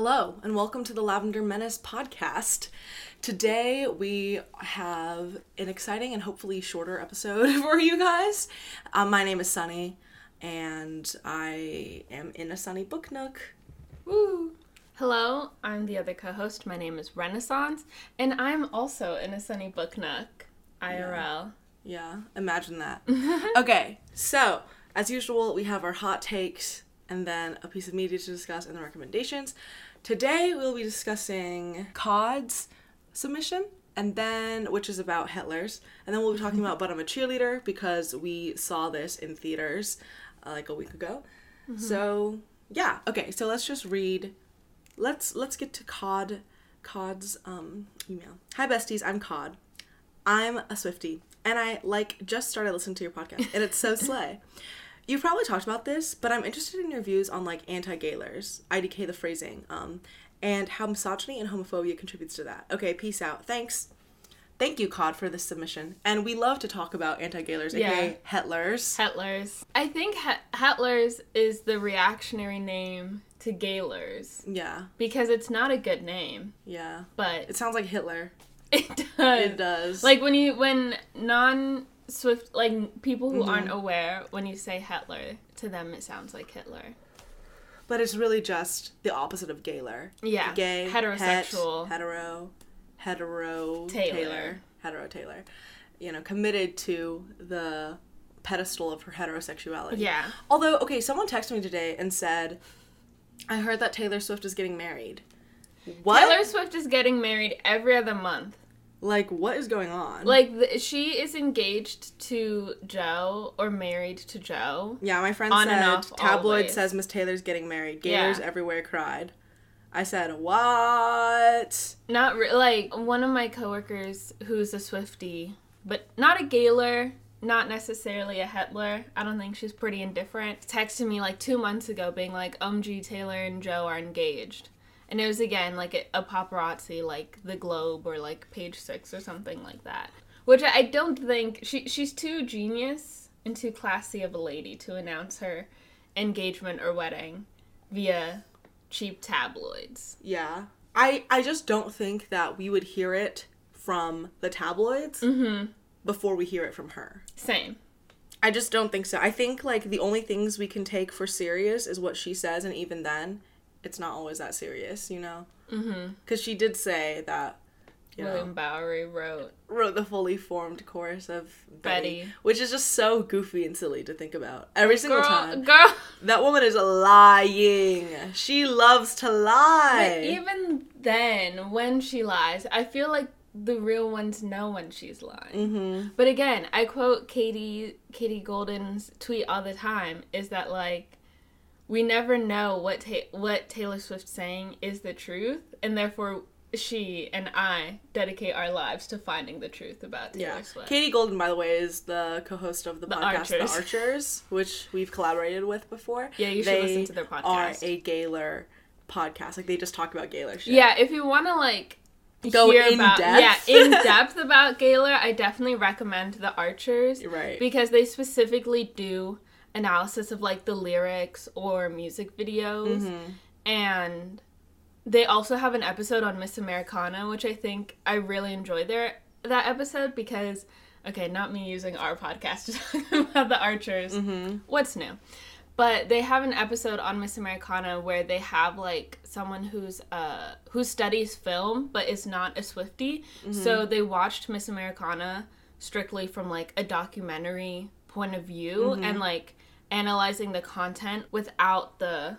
Hello, and welcome to the Lavender Menace podcast. Today we have an exciting and hopefully shorter episode for you guys. Um, my name is Sunny, and I am in a Sunny book nook. Woo! Hello, I'm the other co host. My name is Renaissance, and I'm also in a sunny book nook, IRL. Yeah, imagine that. okay, so as usual, we have our hot takes and then a piece of media to discuss and the recommendations. Today we'll be discussing COD's submission and then which is about Hetlers and then we'll be talking about but I'm a cheerleader because we saw this in theaters uh, like a week ago. So, yeah, okay, so let's just read let's let's get to COD COD's um email. Hi besties, I'm COD. I'm a Swifty, and I like just started listening to your podcast, and it's so slay. You've probably talked about this, but I'm interested in your views on like anti-gaylers, IDK the phrasing, um, and how misogyny and homophobia contributes to that. Okay, peace out. Thanks. Thank you, COD, for this submission. And we love to talk about anti-gaylers, Yeah. aka Hetlers. Hetlers. I think het- Hetlers is the reactionary name to Gaylers yeah, because it's not a good name, yeah. but It sounds like Hitler. it does. It does. Like when you when non Swift like people who Mm-hmm. aren't aware when you say Hitler to them it sounds like Hitler. but it's really just the opposite of gayler. Yeah. Gay, Heterosexual. het, hetero, hetero, Taylor. Taylor, hetero Taylor. You know, committed to the pedestal of her heterosexuality. Yeah. Although, okay, someone texted me today and said, "I heard that Taylor Swift is getting married." What? Taylor Swift is getting married every other month. Like, what is going on? Like the, she is engaged to Joe or married to Joe. yeah, my friend on said, off, "Tabloid always. says Miss Taylor's getting married." Yeah. Everywhere cried. I said, "What?" Not re- like one of my coworkers who's a Swifty, but not a Gaylor, not necessarily a Hetler. I don't think she's pretty indifferent. Texted me like two months ago, being like, "Um, G Taylor and Joe are engaged," and it was again like a, a paparazzi, like the Globe or like Page Six or something like that. Which I don't think she she's too genius and too classy of a lady to announce her engagement or wedding via cheap tabloids. Yeah. I I just don't think that we would hear it from the tabloids Mm-hmm. before we hear it from her. Same. I just don't think so. I think like the only things we can take for serious is what she says and even then it's not always that serious, you know? Mm-hmm. Cuz she did say that you know, William Bowery wrote wrote the fully formed chorus of Betty, Betty. which is just so goofy and silly to think about every single girl, time. girl. That woman is lying. She loves to lie. But even then, when she lies, I feel like the real ones know when she's lying. mm-hmm. But again, I quote Katie Katie Golden's tweet all the time: is that like we never know what ta- what Taylor Swift's saying is the truth, and therefore she and I dedicate our lives to finding the truth about Taylor Yeah. Swift. Katie Golden, by the way, is the co-host of the, The podcast The Archers. Archers, which we've collaborated with before. Yeah, you should they listen to their podcast. Are a Gaylor podcast. Like they just talk about Gaylor shit. Yeah, if you want to like Go hear in about depth. yeah in depth about Gaylor, I definitely recommend the Archers Right. because they specifically do analysis of like the lyrics or music videos, Mhm. and they also have an episode on Miss Americana, which I think I really enjoy their that episode because okay, not me using our podcast to talk about the Archers. Mhm. What's new? But they have an episode on Miss Americana where they have like someone who's uh who studies film but is not a Swifty. So they watched Miss Americana strictly from like a documentary point of view and like analyzing the content without the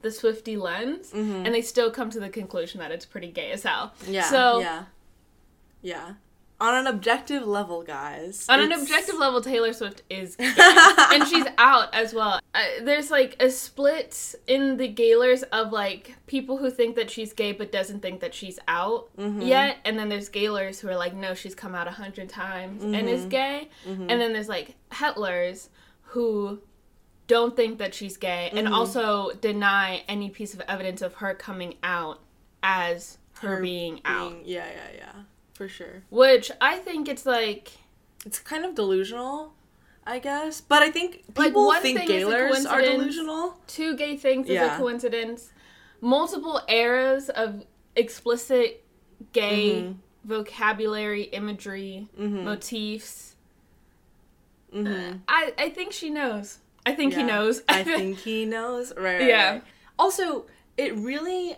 the Swifty lens and they still come to the conclusion that it's pretty gay as hell. Yeah. So yeah. Yeah. On an objective level, guys. On an objective level, Taylor Swift is gay. and she's out as well. Uh, there's like a split in the Gaylors of like people who think that she's gay but doesn't think that she's out Mm-hmm. yet, and then there's Gaylors who are like, no, she's come out a hundred times and is Mm-hmm. gay, and then there's like Hetlers who don't think that she's gay and Mm-hmm. also deny any piece of evidence of her coming out as her, Her being out. Yeah, yeah, yeah. For sure. Which I think it's like It's kind of delusional, I guess. But I think Like, people one think is a are delusional. two gay things is Yeah. a coincidence, multiple eras of explicit gay vocabulary, imagery, motifs. Mhm. I I think she knows. I think he knows. I think he knows. Right. right, Yeah. right. Also, it really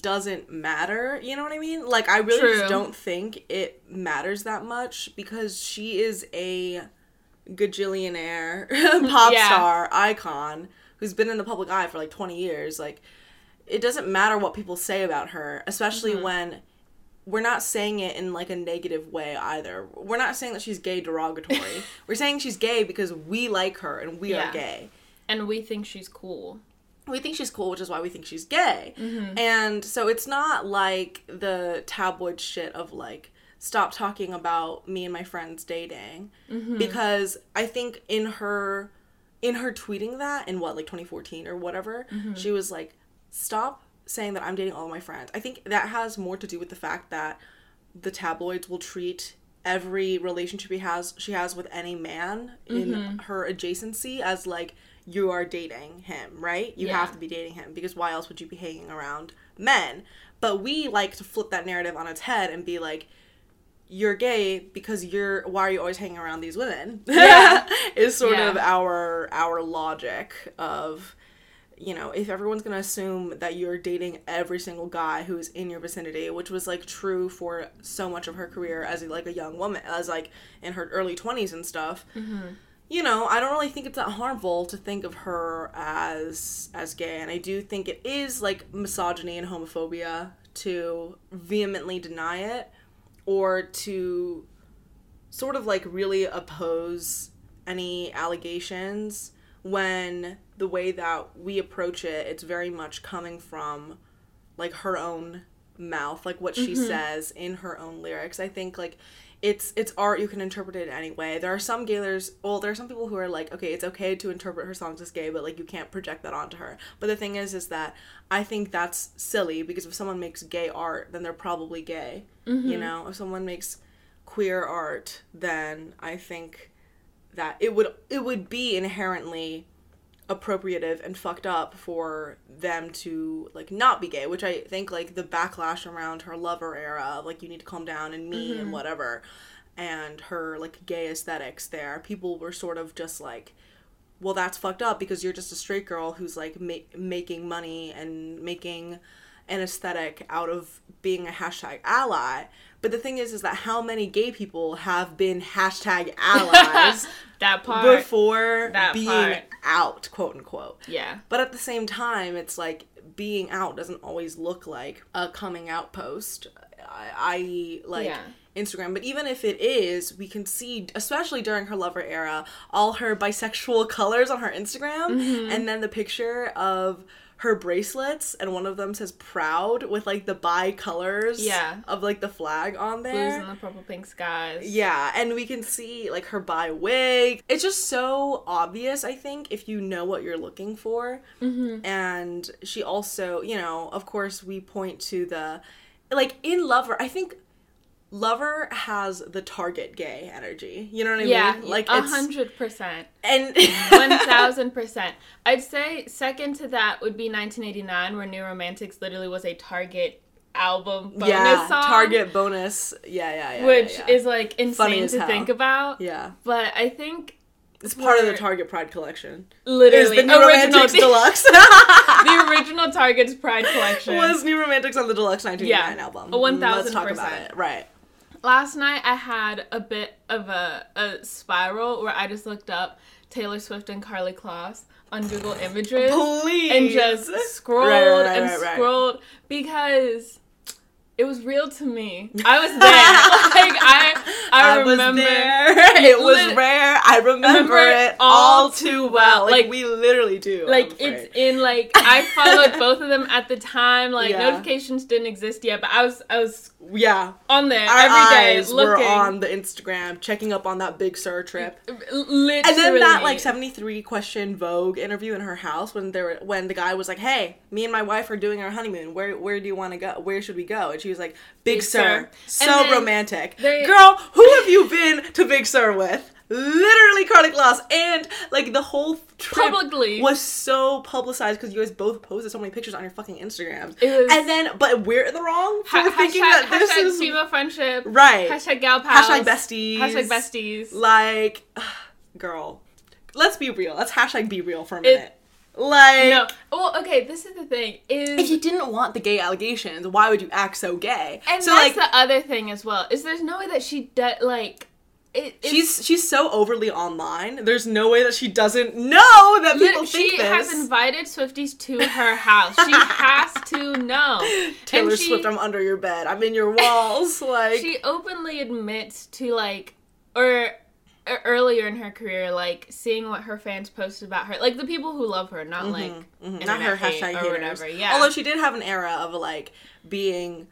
doesn't matter. You know what I mean? Like, I really True. just don't think it matters that much because she is a gajillionaire pop Yeah. star icon who's been in the public eye for like 20 years. Like, it doesn't matter what people say about her, especially Mm-hmm. when we're not saying it in like a negative way either. We're not saying that she's gay derogatory. we're saying she's gay because we like her and we Yeah. are gay. and we think she's cool. We think she's cool, which is why we think she's gay. Mm-hmm. And so it's not like the tabloid shit of like stop talking about me and my friends dating Mm-hmm. because I think in her in her tweeting that in what like 2014 or whatever, Mm-hmm. she was like stop saying that I'm dating all of my friends. I think that has more to do with the fact that the tabloids will treat every relationship he has she has with any man in Mm-hmm. her adjacency as like you are dating him, right? You Yeah. have to be dating him because why else would you be hanging around men? But we like to flip that narrative on its head and be like you're gay because you're why are you always hanging around these women? Yeah. is sort Yeah. of our our logic of you know, if everyone's gonna assume that you're dating every single guy who's in your vicinity, which was like true for so much of her career as like a young woman, as like in her early twenties and stuff. Mm-hmm. You know, I don't really think it's that harmful to think of her as as gay, and I do think it is like misogyny and homophobia to vehemently deny it or to sort of like really oppose any allegations when the way that we approach it it's very much coming from like her own mouth like what she mm-hmm. says in her own lyrics. I think like it's it's art you can interpret it any way. There are some gaylers well there are some people who are like okay it's okay to interpret her songs as gay but like you can't project that onto her. But the thing is is that i think that's silly because if someone makes gay art then they're probably gay you mm-hmm. know? If someone makes queer art then i think that it would it would be inherently appropriative and fucked up for them to like not be gay which i think like the backlash around her lover era of like you need to calm down and me and mm-hmm. whatever and her like gay aesthetics there people were sort of just like well that's fucked up because you're just a straight girl who's like ma- making money and making an aesthetic out of being a hashtag ally but the thing is is that how many gay people have been hashtag allies that part. before That being part. out quote unquote yeah. but at the same time it's like being out doesn't always look like a coming out post i, I like Yeah. instagram but even if it is we can see especially during her lover era all her bisexual colors on her instagram Mm-hmm. and then the picture of her bracelets and one of them says proud with like the bi colors Yeah. of like the flag on there Blues and the purple pink skies. yeah, and we can see like her bi wig. It's just so obvious, I think, if you know what you're looking for. Mm-hmm. And she also, you know, of course, we point to the like in Lover. I think Lover has the target gay energy. You know what I Yeah. mean? Like a hundred percent. and One thousand percent. I'd say second to that would be 1989, where New Romantics literally was a Target album bonus yeah, song, target bonus. Yeah, yeah, yeah. which yeah, yeah. is like insane to hell. think about. yeah. But I think It's part of the Target Pride collection. Is literally the New original, Romantics Deluxe. the original Target's Pride collection. was New Romantics on the Deluxe 1989 Yeah, album. a 1000%. Let's talk about it. Right. Last night I had a bit of a, a spiral where I just looked up Taylor Swift and Karlie Kloss on Google Images. Please. and just scrolled Right, right, right, and scrolled because it was real to me. I was there. like I I, remember was. It was Lit- rare. I remember, remember it all too well. Like, Like- we literally do. like it's in like I followed both of them at the time. Like Yeah. notifications didn't exist yet, but I was I was yeah. on there Our every day eyes looking. were on the Instagram, checking up on that Big Sur trip. Literally. And then that like seventy three question Vogue interview in her house when there were, when the guy was like, "Hey, me and my wife are doing our honeymoon. Where where do you want to go? Where should we go?" And she was like, Big, Big Sur, Sur. so romantic. they- Girl, who have you been to Big Sur with? Literally Karlie Kloss. And like the whole trip Publicly. was so publicized because you guys both posted so many pictures on your fucking Instagrams. It was- and then, but we're in the wrong for Ha- thinking hashtag, that this hashtag is female friendship. right. Hashtag gal pals. Hashtag besties. Hashtag besties. Like, girl, let's be real. Let's hashtag be real for a It- minute. Like, No. Well, okay. This is the thing. Is if you didn't want the gay allegations, why would you act so gay? and so that's like, the other thing as well. Is there's no way that she does like. It, she's she's so overly online. There's no way that she doesn't know that people she think this. has invited Swifties to her house. She has to know. Taylor she, Swift, I'm under your bed. I'm in your walls. Like, she openly admits to like or earlier in her career like seeing what her fans posted about her like the people who love her not like Mhm. not her hashtag or haters. whatever yeah Although she did have an era of like being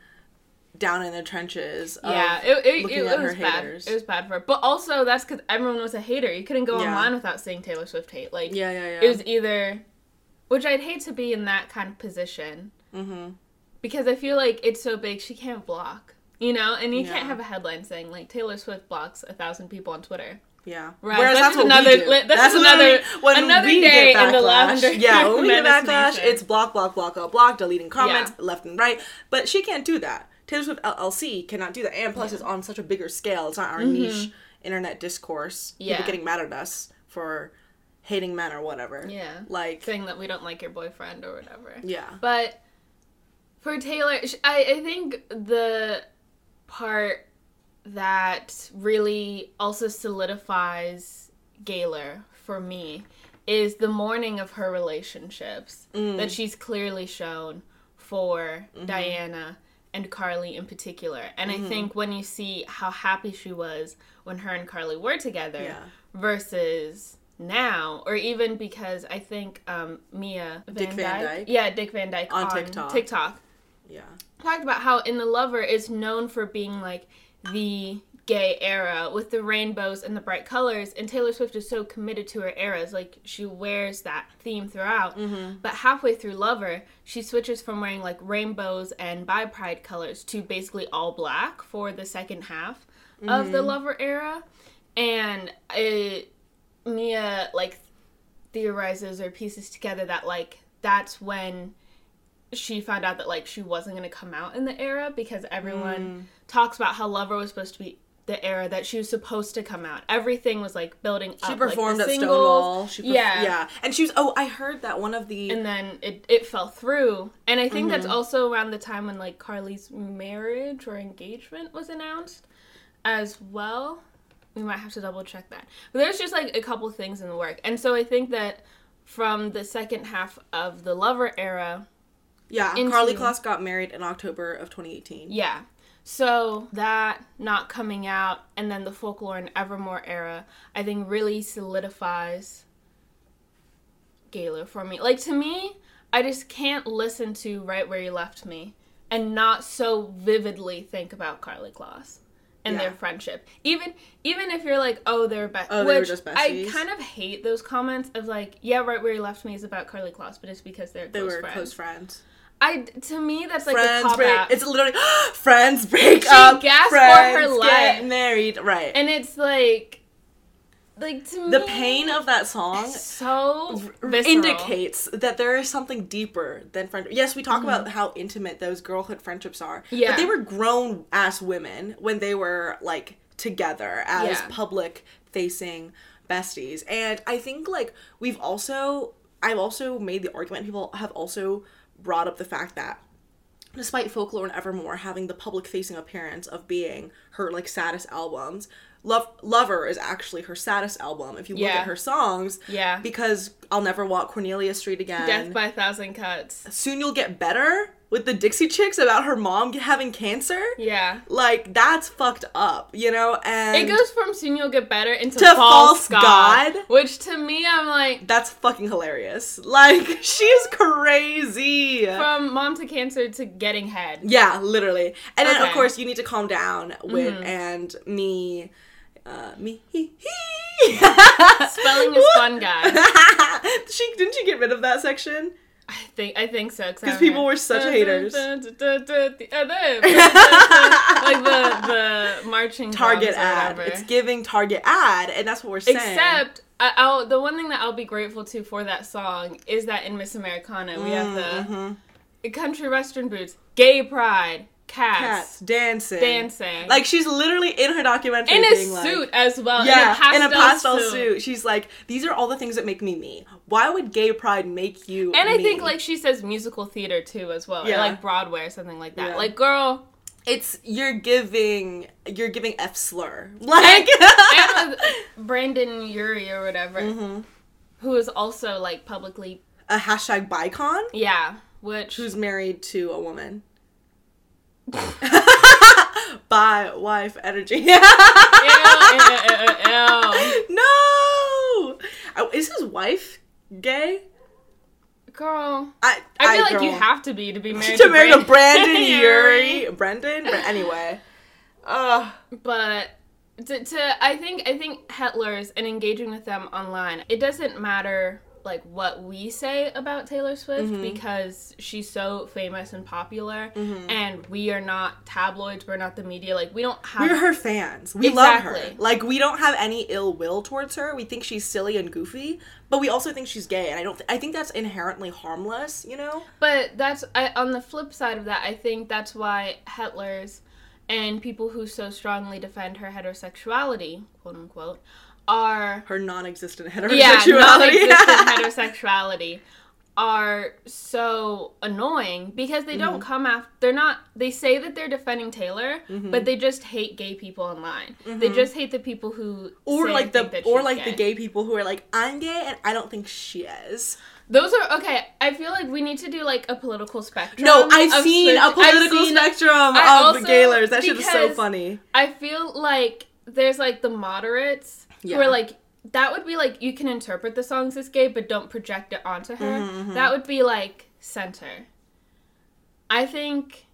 down in the trenches. Of yeah it, it, it, it was her bad haters. it was bad for her but also that's because everyone was a hater you couldn't go Yeah. online without seeing taylor swift hate like yeah, yeah, yeah. it was either which i'd hate to be in that kind of position mm-hmm. because i feel like it's so big she can't block you know and you Yeah. can't have a headline saying like taylor swift blocks a thousand people on twitter Yeah. Right, Whereas that's that's, what another- we do. that's that's another- when another we day get in the lavender Yeah, when we get backlash, it's block, block, block, block, block, deleting comments Yeah. left and right. But she can't do that. Taylor Swift LLC cannot do that. And plus, Yeah. it's on such a bigger scale. It's not our Mhm. niche internet discourse. Yeah. People getting mad at us for hating men or whatever. yeah Like, saying that we don't like your boyfriend or whatever yeah. But for Taylor, I, I think the part that really also solidifies Gaylor for me is the mourning of her relationships Mm. that she's clearly shown for Mm-hmm. Dianna and Karlie in particular. And I think when you see how happy she was when her and Karlie were together Yeah. versus now, or even because I think um, Mia Dick Van Dyke? yeah, Dick Van Dyke On on, TikTok. TikTok Yeah. Talked about how in the Lover is known for being like the gay era with the rainbows and the bright colors, and Taylor Swift is so committed to her eras, like she wears that theme throughout. Mm-hmm. But halfway through Lover, she switches from wearing like rainbows and bi pride colors to basically all black for the second half of Mm-hmm. the Lover era, and it, Mia like theorizes or pieces together that like that's when she found out that like she wasn't going to come out in the era because everyone Mm. talks about how Lover was supposed to be the era that she was supposed to come out. Everything was like building She up. performed like, at singles, Stonewall. She perf- Yeah. Yeah. And she was, oh, I heard that one of the. And then it, it fell through. And I think that's Mm-hmm. also around the time when like Karlie's marriage or engagement was announced as well. We might have to double check that. But there's just like a couple things in the work. And so I think that from the second half of the Lover era, yeah. into- Karlie Kloss got married in October of 2018. Yeah. So that not coming out and then the folklore and Evermore era, I think really solidifies Gaylor for me. Like to me, I just can't listen to Right Where You Left Me and not so vividly think about Karlie Kloss and Yeah. their friendship. Even even if you're like, oh, they're best. Oh, they were just I kind of hate those comments of like, yeah, Right Where You Left Me is about Karlie Kloss, but it's because they're They close were friends. close friends. I to me that's like a friends cop break. out. It's literally friends break She up. gasped for friends her get life. married. Right. and it's like like to me the pain of that song so visceral. indicates that there is something deeper than friendship. Yes, we talk about how intimate those girlhood friendships are. Mm-hmm. Yeah. But they were grown ass women when they were like together as Yeah. public facing besties. And I think like we've also I've also made the argument people have also brought up the fact that despite folklore and evermore having the public facing appearance of being her like saddest albums Love Lover is actually her saddest album if you look Yeah. at her songs Yeah. because I'll never walk Cornelia Street again. Death by a thousand cuts. Soon you'll get better with the Dixie Chicks about her mom having cancer. Yeah. Like that's fucked up, you know. And It goes from soon you'll get better into To false, false god, god? which to me I'm like that's fucking hilarious. Like she's crazy. from mom to cancer to getting head. yeah, literally. And then of course you need to calm down with Mhm. and me, uh, me. He he. Spelling is fun, guys. she didn't she get rid of that section? I think I think so Because people were such haters. like the the marching Target ad. It's giving Target ad, and that's what we're saying. Except, I, I'll, the one thing that I'll be grateful to for that song is that in Miss Americana we have the Mhm. country western boots, gay pride, cats, cats dancing, dancing, Like she's literally in her documentary in a being like, suit as well. yeah, in a pastel, suit. suit. She's like, these are all the things that make me me. Why would gay pride make you? And I me? think like she says musical theater too as well, or like Broadway or something like that. Yeah. Like girl, it's you're giving you're giving f slur like. and with Brendon Urie or whatever, Mhm. who is also like publicly, A hashtag bicon yeah, which who's married to a woman. Bi wife energy. ew, ew, ew, no, is his wife gay? girl. I I feel like you have to be to be married to marry to Brendon Urie. But anyway. Uh, But to, to I think I think Hetlers and engaging with them online, it doesn't matter like what we say about Taylor Swift Mm-hmm. because she's so famous and popular and we are not tabloids, we're not the media, like we don't have we're her fans. We love her. Like we don't have any ill will towards her. We think she's silly and goofy, but we also think she's gay, and I don't. Th- I think that's inherently harmless. You know. But that's I, on the flip side of that. I think that's why Hetlers and people who so strongly defend her heterosexuality, quote unquote, are Her non-existent heterosexuality. yeah, heterosexuality. non-existent heterosexuality are so annoying because they Mm-hmm. don't come after they're not they say that they're defending Taylor Mm-hmm. but they just hate gay people online they just hate the people who or like the or like the gay people who are like I'm gay and I don't think she is. those are okay I feel like we need to do like a political spectrum No, I've seen a political seen- spectrum I of the also- gaylers. That shit is so funny. I feel like there's like the moderates Yeah. who are like that would be like you can interpret the songs as gay but don't project it onto her. Mm-hmm, That would be like center. I think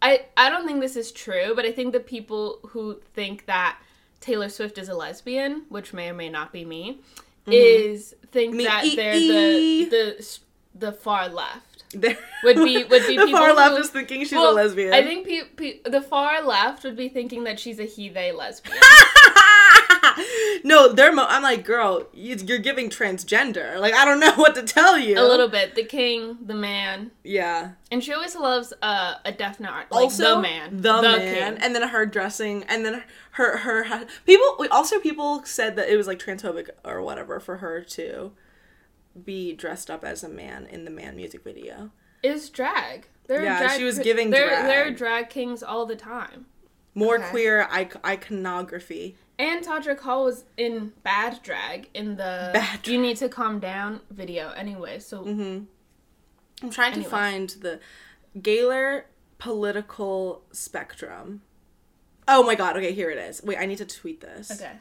I I don't think this is true, but I think the people who think that Taylor Swift is a lesbian, which may or may not be me, is think Mm-hmm. Me- that they're the the the far left. There- Would be- would be the people far left who- is thinking she's Well, a lesbian. I think pe- pe- the far left would be thinking that she's a he they lesbian. no, they're. Mo- I'm like, girl, you, you're giving transgender. Like, I don't know what to tell you. a little bit. The king, the man, Yeah. and she always loves uh, a definite art, like also, the man, the, man, king. and then her dressing, and then her her, her people. Also, people said that it was like transphobic or whatever for her to be dressed up as a man in the man music video. is drag. They're Yeah, drag she was giving they're, drag. They're drag kings all the time. More Okay. queer ic- iconography. And Todrick Hall was in bad drag in the Bad "You Need to Calm Down" video. Anyway, so Mm-hmm. I'm trying Anyway. to find the Gaylor political spectrum. Oh my god, okay, here it is. Wait, I need to tweet this. okay,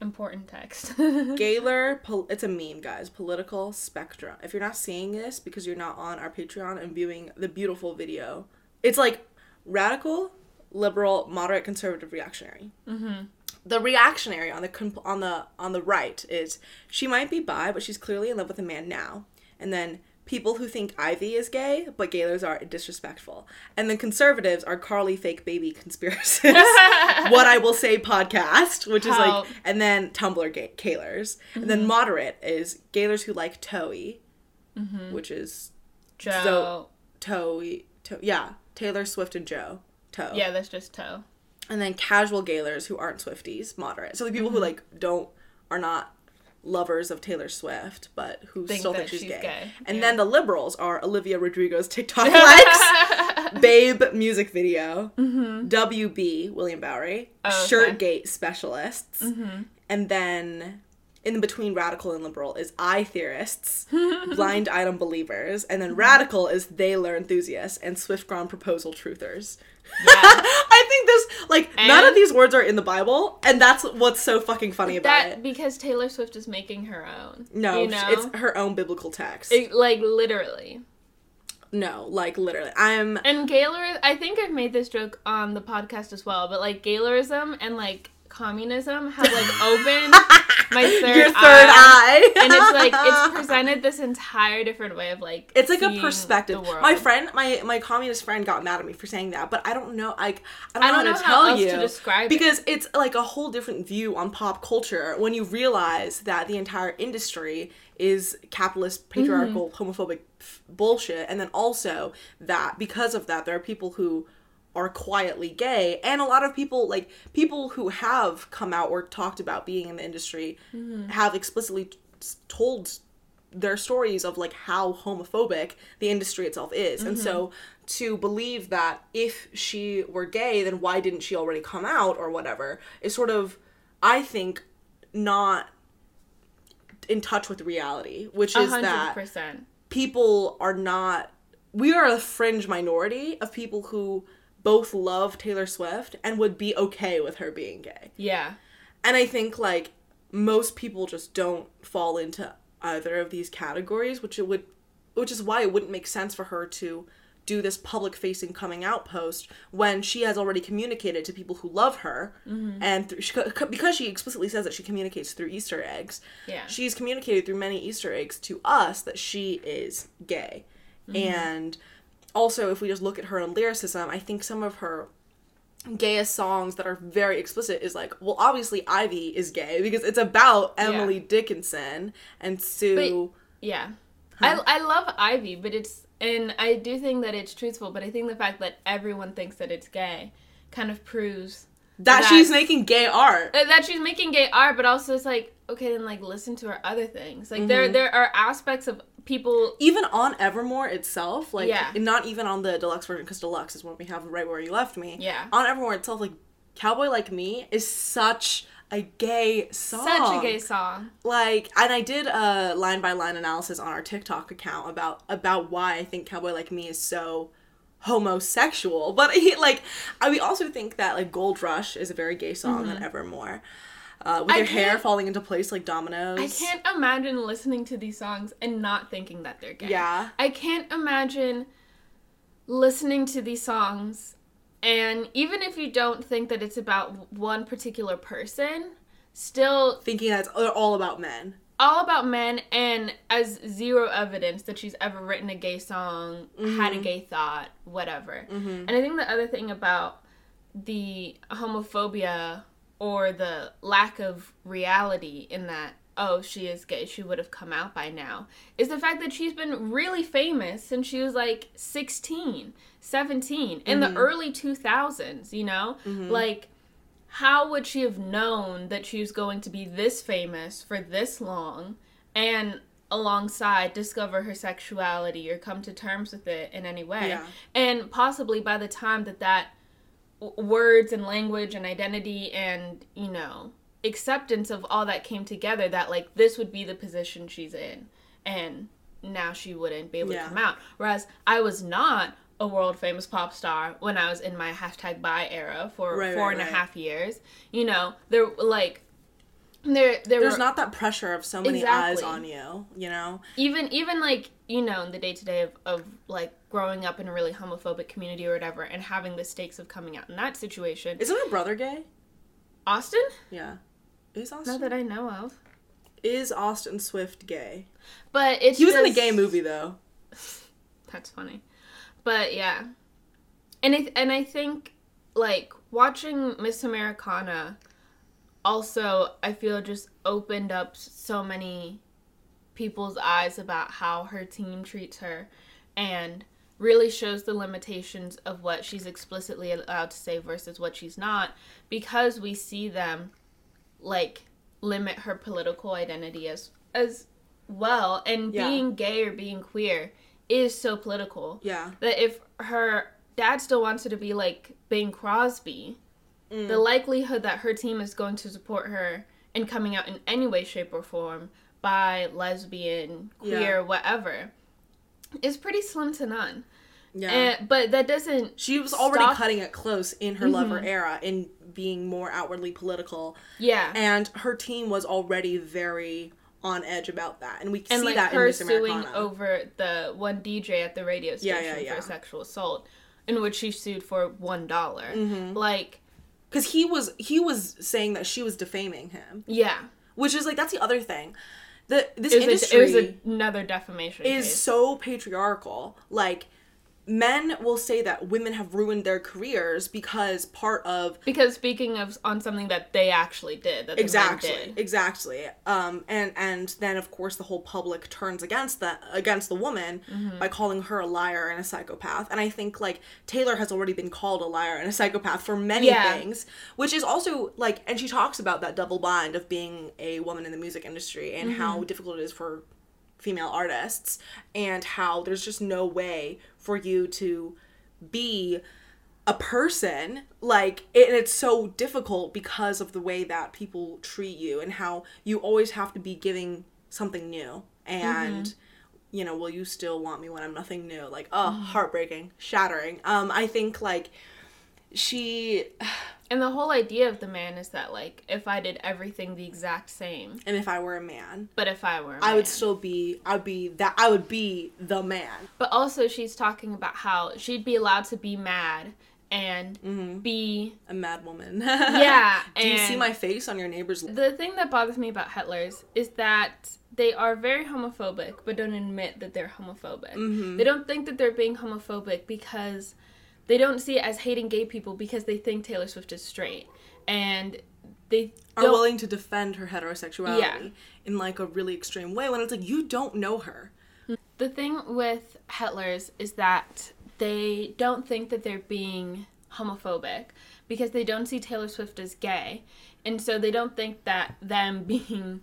important text. Gaylor, pol- it's a meme, guys. Political spectrum. If you're not seeing this because you're not on our Patreon and viewing the beautiful video, it's like radical, liberal, moderate, conservative, reactionary. Mm-hmm. The reactionary on the comp- on the on the right is she might be bi, but she's clearly in love with a man now. And then people who think Ivy is gay, but Gaylors are disrespectful. And then conservatives are Karlie fake baby conspiracists. what I will say podcast, which is like, and then Tumblr ga- Gaylors. And then mm-hmm. moderate is Gaylors who like Toey, mm-hmm. which is Joe. So- Toey, to- yeah, Taylor Swift and Joe. Toe. yeah, that's just toe. And then casual Gaylors who aren't Swifties, moderate. So the people who mm-hmm. like don't are not lovers of Taylor Swift, but who Think still think she's, she's gay. gay, And yeah. then the liberals are Olivia Rodrigo's TikTok likes, Babe music video, WB William Bowery, Mm-hmm. Oh, okay. Mm-hmm. Shirtgate specialists, and then in between radical and liberal is I theorists, blind item believers, and Mm-hmm. then radical is they learn enthusiasts and SwiftGron proposal truthers. Yeah. I think this like none of these words are in the Bible, and that's what's so fucking funny about that it. because Taylor Swift is making her own. No, you know? it's her own biblical text. It- like literally. no, like literally, I'm And Gaylor, I think I've made this joke on the podcast as well, but like Gaylorism and like communism have like opened my third Your third eye. eye. and it's like it's presented this entire different way of like It's like a perspective. My friend, my my communist friend, got mad at me for saying that, but I don't know. Like I don't know, I don't how know to how tell else you to describe it. because it's like a whole different view on pop culture when you realize that the entire industry is capitalist, patriarchal, Mm-hmm. homophobic bullshit, and then also that because of that, there are people who are quietly gay and a lot of people like people who have come out or talked about being in the industry Mm-hmm. have explicitly t- told their stories of like how homophobic the industry itself is. And so to believe that if she were gay, then why didn't she already come out or whatever is sort of, I think, not in touch with reality, which is hundred that percent. people are not we are a fringe minority of people who both love Taylor Swift and would be okay with her being gay. Yeah. And I think like most people just don't fall into either of these categories, which it would which is why it wouldn't make sense for her to do this public facing coming out post when she has already communicated to people who love her mm-hmm. and through, she, because she explicitly says that she communicates through easter eggs Yeah. she's communicated through many easter eggs to us that she is gay mm-hmm. and also if we just look at her own lyricism i think some of her gayest songs that are very explicit is like well obviously ivy is gay because it's about emily dickinson and sue Yeah. I, I love Ivy, but it's and I do think that it's truthful, but I think the fact that everyone thinks that it's gay kind of proves that that- she's making gay art uh, that she's making gay art, but also it's like okay, then like listen to her other things. Like Mm-hmm. there there are aspects of people. even on evermore itself like Yeah. not even on the deluxe version because deluxe is what we have right where you left me Yeah. on evermore itself like cowboy like me is such a gay song Such a gay song. like and i did a line by line analysis on our tiktok account about about why i think cowboy like me is so homosexual but he like I, we also think that like gold rush is a very gay song than mm-hmm. evermore uh, with Mm-hmm. I your hair falling into place like dominoes I can't imagine listening to these songs and not thinking that they're gay. Yeah. I can't imagine listening to these songs and even if you don't think that it's about one particular person, still thinking that it's all about men all about men and as zero evidence that she's ever written a gay song, had a gay thought, whatever. And I think the other thing about the homophobia or the lack of reality in that oh she is gay she would have come out by now is the fact that she's been really famous since she was like 16 17 in the mm-hmm. early 2000s you know? Mm-hmm. Like how would she have known that she was going to be this famous for this long and alongside discover her sexuality or come to terms with it in any way? Yeah. and possibly by the time that that words and language and identity and you know acceptance of all that came together that like this would be the position she's in and now she wouldn't be able Yeah. to come out. Whereas i was not a world famous pop star when i was in my hashtag bi era for Right, four right, and a half years. You know there like there there there's were not that pressure of so many eyes on you you know? Even even like you know in the day to day of of like growing up in a really homophobic community or whatever and having the stakes of coming out in that situation. Isn't her brother gay? Austin? Yeah. Is austin? not that i know of. Is austin swift gay? But it's he was in a gay movie though. That's funny. But yeah. And I and I think like watching Miss Americana also I feel just opened up so many people's eyes about how her team treats her. And really shows the limitations of what she's explicitly allowed to say versus what she's not because we see them like limit her political identity as as well and Yeah. being gay or being queer is so political yeah that if her dad still wants her to be like Bing Crosby, mm. the likelihood that her team is going to support her in coming out in any way, shape, or form, by lesbian, queer, Yeah. whatever, is pretty slim to none. Yeah And, but that doesn't. she was already stop- cutting it close in her lover era in being more outwardly political Yeah. and her team was already very on edge about that and we and see like that in her Miss suing over the one DJ at the radio Yeah, station yeah, yeah. for sexual assault, in which she sued for one Mm-hmm. Like, because he was he was saying that she was defaming him yeah, which is like that's the other thing. The this industry a, another defamation is case. so patriarchal. Like men will say that women have ruined their careers because part of because speaking of on something that they actually did, that exactly did. exactly um and and then of course the whole public turns against that against the woman Mm-hmm. by calling her a liar and a psychopath and i think like taylor has already been called a liar and a psychopath for many Yeah. things which is also like and she talks about that double bind of being a woman in the music industry and how Mm-hmm. difficult it is for female artists and how there's just no way for you to be a person like it, and it's so difficult because of the way that people treat you and how you always have to be giving something new. And you know will you still want me when i'm nothing new. Like oh heartbreaking shattering. Um i think like she And the whole idea of the man is that like if I did everything the exact same, and if i were a man but if I were, I would still be i'd be that i would be the man But also, she's talking about how she'd be allowed to be mad and be a mad woman yeah. do you see my face on your neighbor's The thing that bothers me about Hetlers is that they are very homophobic, but don't admit that they're homophobic. Mm-hmm. They don't think that they're being homophobic because they don't see it as hating gay people because they think Taylor Swift is straight, and they are willing to defend her heterosexuality Yeah. in like a really extreme way when it's like you don't know her The thing with Hetlers is that they don't think that they're being homophobic because they don't see Taylor Swift as gay. And so they don't think that them being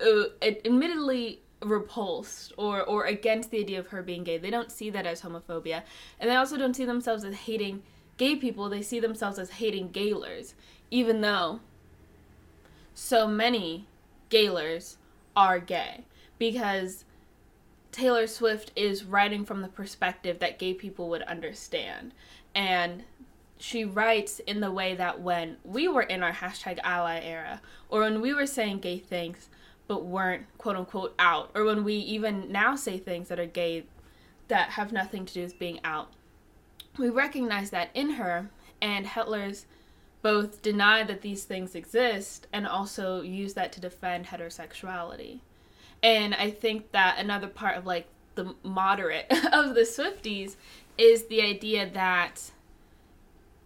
uh, admittedly repulsed or, or against the idea of her being gay, they don't see that as homophobia. And they also don't see themselves as hating gay people, they see themselves as hating gaylers, even though so many gaylers are gay. Because Taylor Swift is writing from the perspective that gay people would understand. And she writes in the way that when we were in our hashtag ally era, or when we were saying gay things but weren't quote unquote out, or when we even now say things that are gay that have nothing to do with being out, we recognize that in her, and Hetlers both deny that these things exist and also use that to defend heterosexuality. And I think that another part of like the moderate of the Swifties is the idea that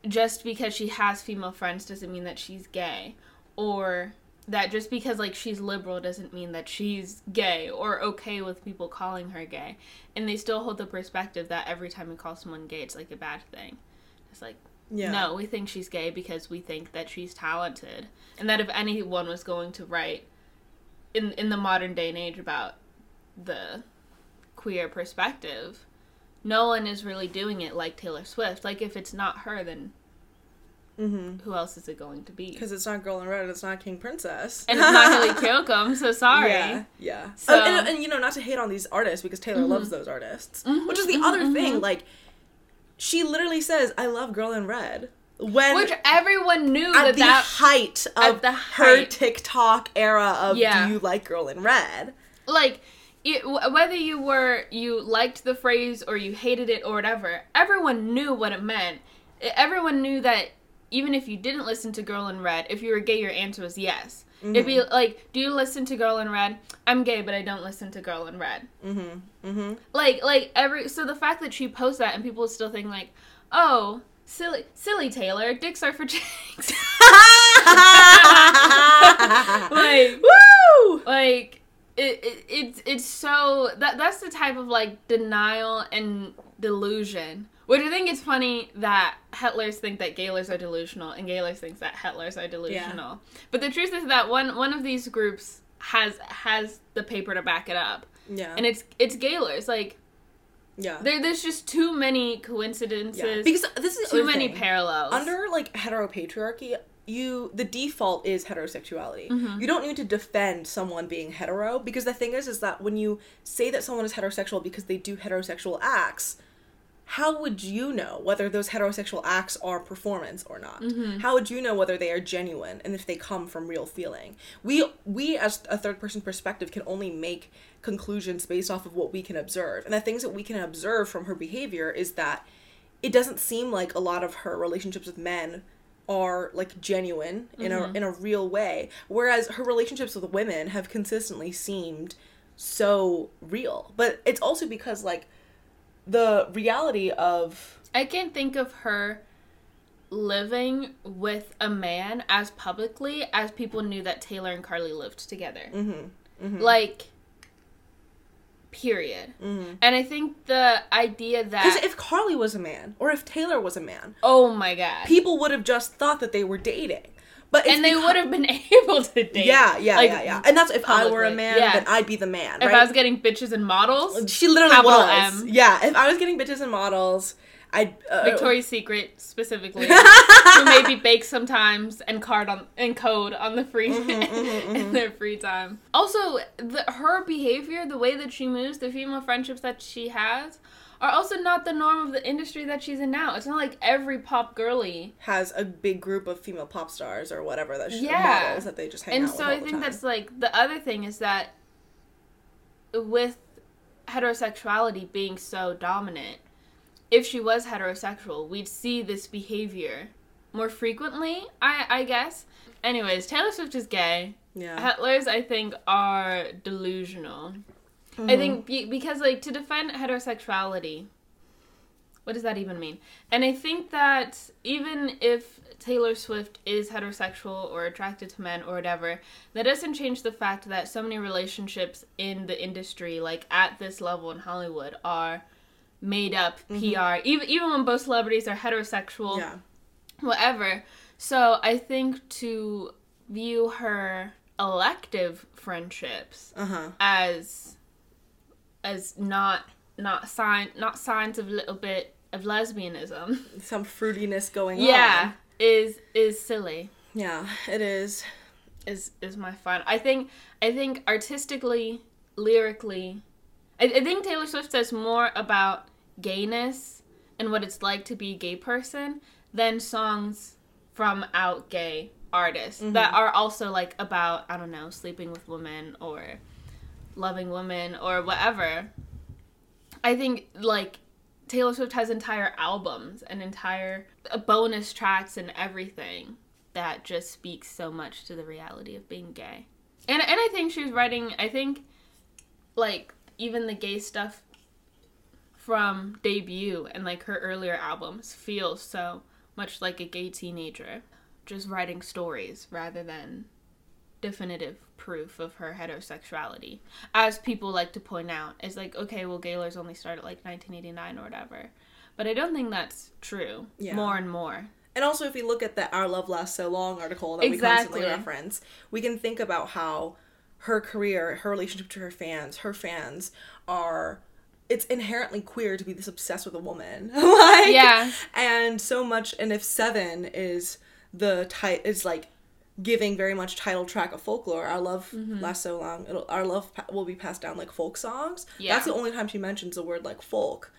just because she has female friends doesn't mean that she's gay or that just because like she's liberal doesn't mean that she's gay or okay with people calling her gay. And they still hold the perspective that every time we call someone gay it's like a bad thing. It's like yeah. no we think she's gay because we think that she's talented. And that if anyone was going to write in in the modern day and age about the queer perspective no one is really doing it like taylor swift. Like if it's not her then mm-hmm. who else is it going to be because it's not girl in red it's not king princess and it's not Hayley Kiyoko. I'm so sorry. yeah yeah So- Um, and, and, you know not to hate on these artists because taylor Mhm. loves those artists Mhm, which is the mhm, other thing like she literally says i love girl in red when Which everyone knew at that the that height of the her. TikTok era of Yeah. "Do you like Girl in Red?" like it, whether you were you liked the phrase or you hated it or whatever, everyone knew what it meant. Everyone knew that even if you didn't listen to Girl in Red, if you were gay, your answer was yes. It'd be like, do you listen to Girl in Red? I'm gay, but I don't listen to Girl in Red. Mm-hmm. Mm-hmm. Like, like every so the fact that she posts that and people still think like, oh, silly, silly Taylor, dicks are for chicks. like, Woo! like it, it it's it's so that that's the type of like denial and delusion which i think it's funny that hetlers think that gaylers are delusional and gaylers thinks that hetlers are delusional but the truth is that one one of these groups has has the paper to back it up Yeah. and it's it's gaylers like yeah. there, there's just too many coincidences yeah. Because this is too many thing. parallels under like heteropatriarchy you the default is heterosexuality Mhm. you don't need to defend someone being hetero because the thing is is that when you say that someone is heterosexual because they do heterosexual acts how would you know whether those heterosexual acts are performance or not Mhm. how would you know whether they are genuine and if they come from real feeling we we as a third person perspective can only make conclusions based off of what we can observe and the things that we can observe from her behavior is that it doesn't seem like a lot of her relationships with men are like genuine in a Mm-hmm. in a real way whereas her relationships with women have consistently seemed so real but it's also because like the reality of I can think of her living with a man as publicly as people knew that Taylor and Karlie lived together. Mm-hmm. Like, period. Mhm. And I think the idea that because that. if karlie was a man or if taylor was a man oh my god. people would have just thought that they were dating but and they would have been able to date. yeah yeah Like, yeah yeah and that's if i were a man Yeah. then i'd be the man If I was getting bitches and models, she literally was M. yeah if i was getting bitches and models i'd uh, Victoria's Secret specifically, who maybe bake sometimes and card on and code on the free Mm-hmm, in their free time. Also, the, her behavior, the way that she moves, the female friendships that she has, are also not the norm of the industry that she's in now. It's not like every pop girly. has a big group of female pop stars or whatever that she, Yeah. models that they just hang And out so with all I the think that's like the other thing is that with heterosexuality being so dominant, if she was heterosexual, we'd see this behavior more frequently, I I guess. Anyways, Taylor Swift is gay. yeah Hetlers, I think, are delusional. Mm-hmm. I think be- because like to defend heterosexuality, what does that even mean? And I think that even if Taylor Swift is heterosexual or attracted to men or whatever, that doesn't change the fact that so many relationships in the industry, like at this level in Hollywood, are made up PR. Even even when both celebrities are heterosexual, yeah whatever. So I think to view her elective friendships uh-huh as as not not sign not signs of a little bit of lesbianism. some fruitiness going on yeah, is is silly. yeah it is Is is my final. I think I think artistically, lyrically, I, I think Taylor Swift says more about gayness and what it's like to be a gay person than songs from out gay artists that mm-hmm. are also like about I don't know sleeping with women or loving woman or whatever. I think like Taylor Swift has entire albums and entire bonus tracks and everything that just speaks so much to the reality of being gay. And and I think she was writing I think like even the gay stuff from debut and like her earlier albums feel so much like a gay teenager just writing stories rather than definitive proof of her heterosexuality. As people like to point out, it's like, okay, well, Gaylor's only started like 1989 or whatever. But I don't think that's true. Yeah. More and more. And also, if we look at the "Our Love Lasts So Long" article that we constantly reference, we can think about how her career, her relationship to her fans, her fans are. It's inherently queer to be this obsessed with a woman, like Yeah. And so much, and if Seven is the type is like giving very much title track of folklore. Our love Mm-hmm. lasts so long. It'll, our love pa- will be passed down like folk songs. Yeah. That's the only time she mentions the word like folk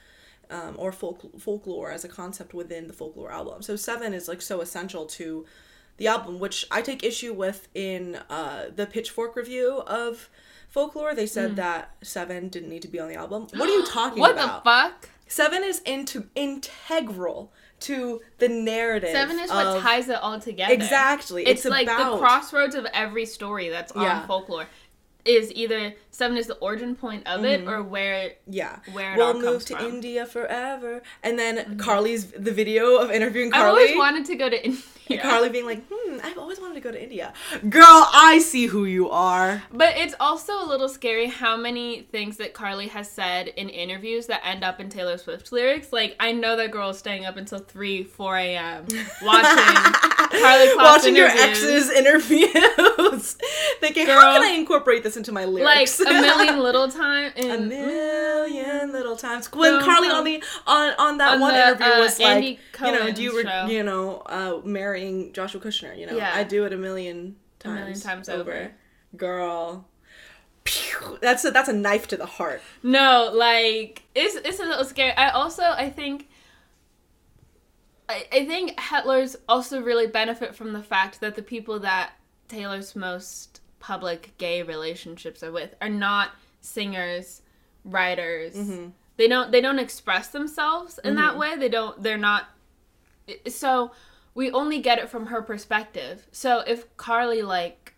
um, or folk folklore as a concept within the folklore album. So seven is like so essential to the album, which I take issue with in uh, the Pitchfork review of folklore. They said that seven didn't need to be on the album. What are you talking. What about? the fuck? Seven is into integral to the narrative. Seven is what ties it all together. Exactly. It's, It's like about- the crossroads of every story that's on Yeah. folklore. Is either seven is the origin point of it mm-hmm. or where Yeah. where it we'll all move comes to from. India forever. And then mm-hmm. Karlie's the video of interviewing Karlie. always wanted to go to India. Karlie being like, hmm, I've always wanted to go to India. Girl, I see who you are. But it's also a little scary how many things that Karlie has said in interviews that end up in Taylor Swift lyrics. Like, I know that girl is staying up until 3, 4 a.m. watching Karlie Kloss Watching your ex's interviews. Thinking, Girl. how can I incorporate this into my lyrics? Like, a million little times. a million little times. When Karlie on the on on that On one the, interview uh, was like, you know, do you re- you know, uh, marrying Joshua Kushner? You know, Yeah. I do it a million A times, million times over. Girl, Pew! that's a that's a knife to the heart. No, like, it's, it's a little scary. I also, I think. I, I think Hetlers also really benefit from the fact that the people that Taylor's most public gay relationships are with are not singers, writers. Mm-hmm. They don't they don't express themselves in that mm-hmm. way. They don't they're not so we only get it from her perspective. So if Karlie like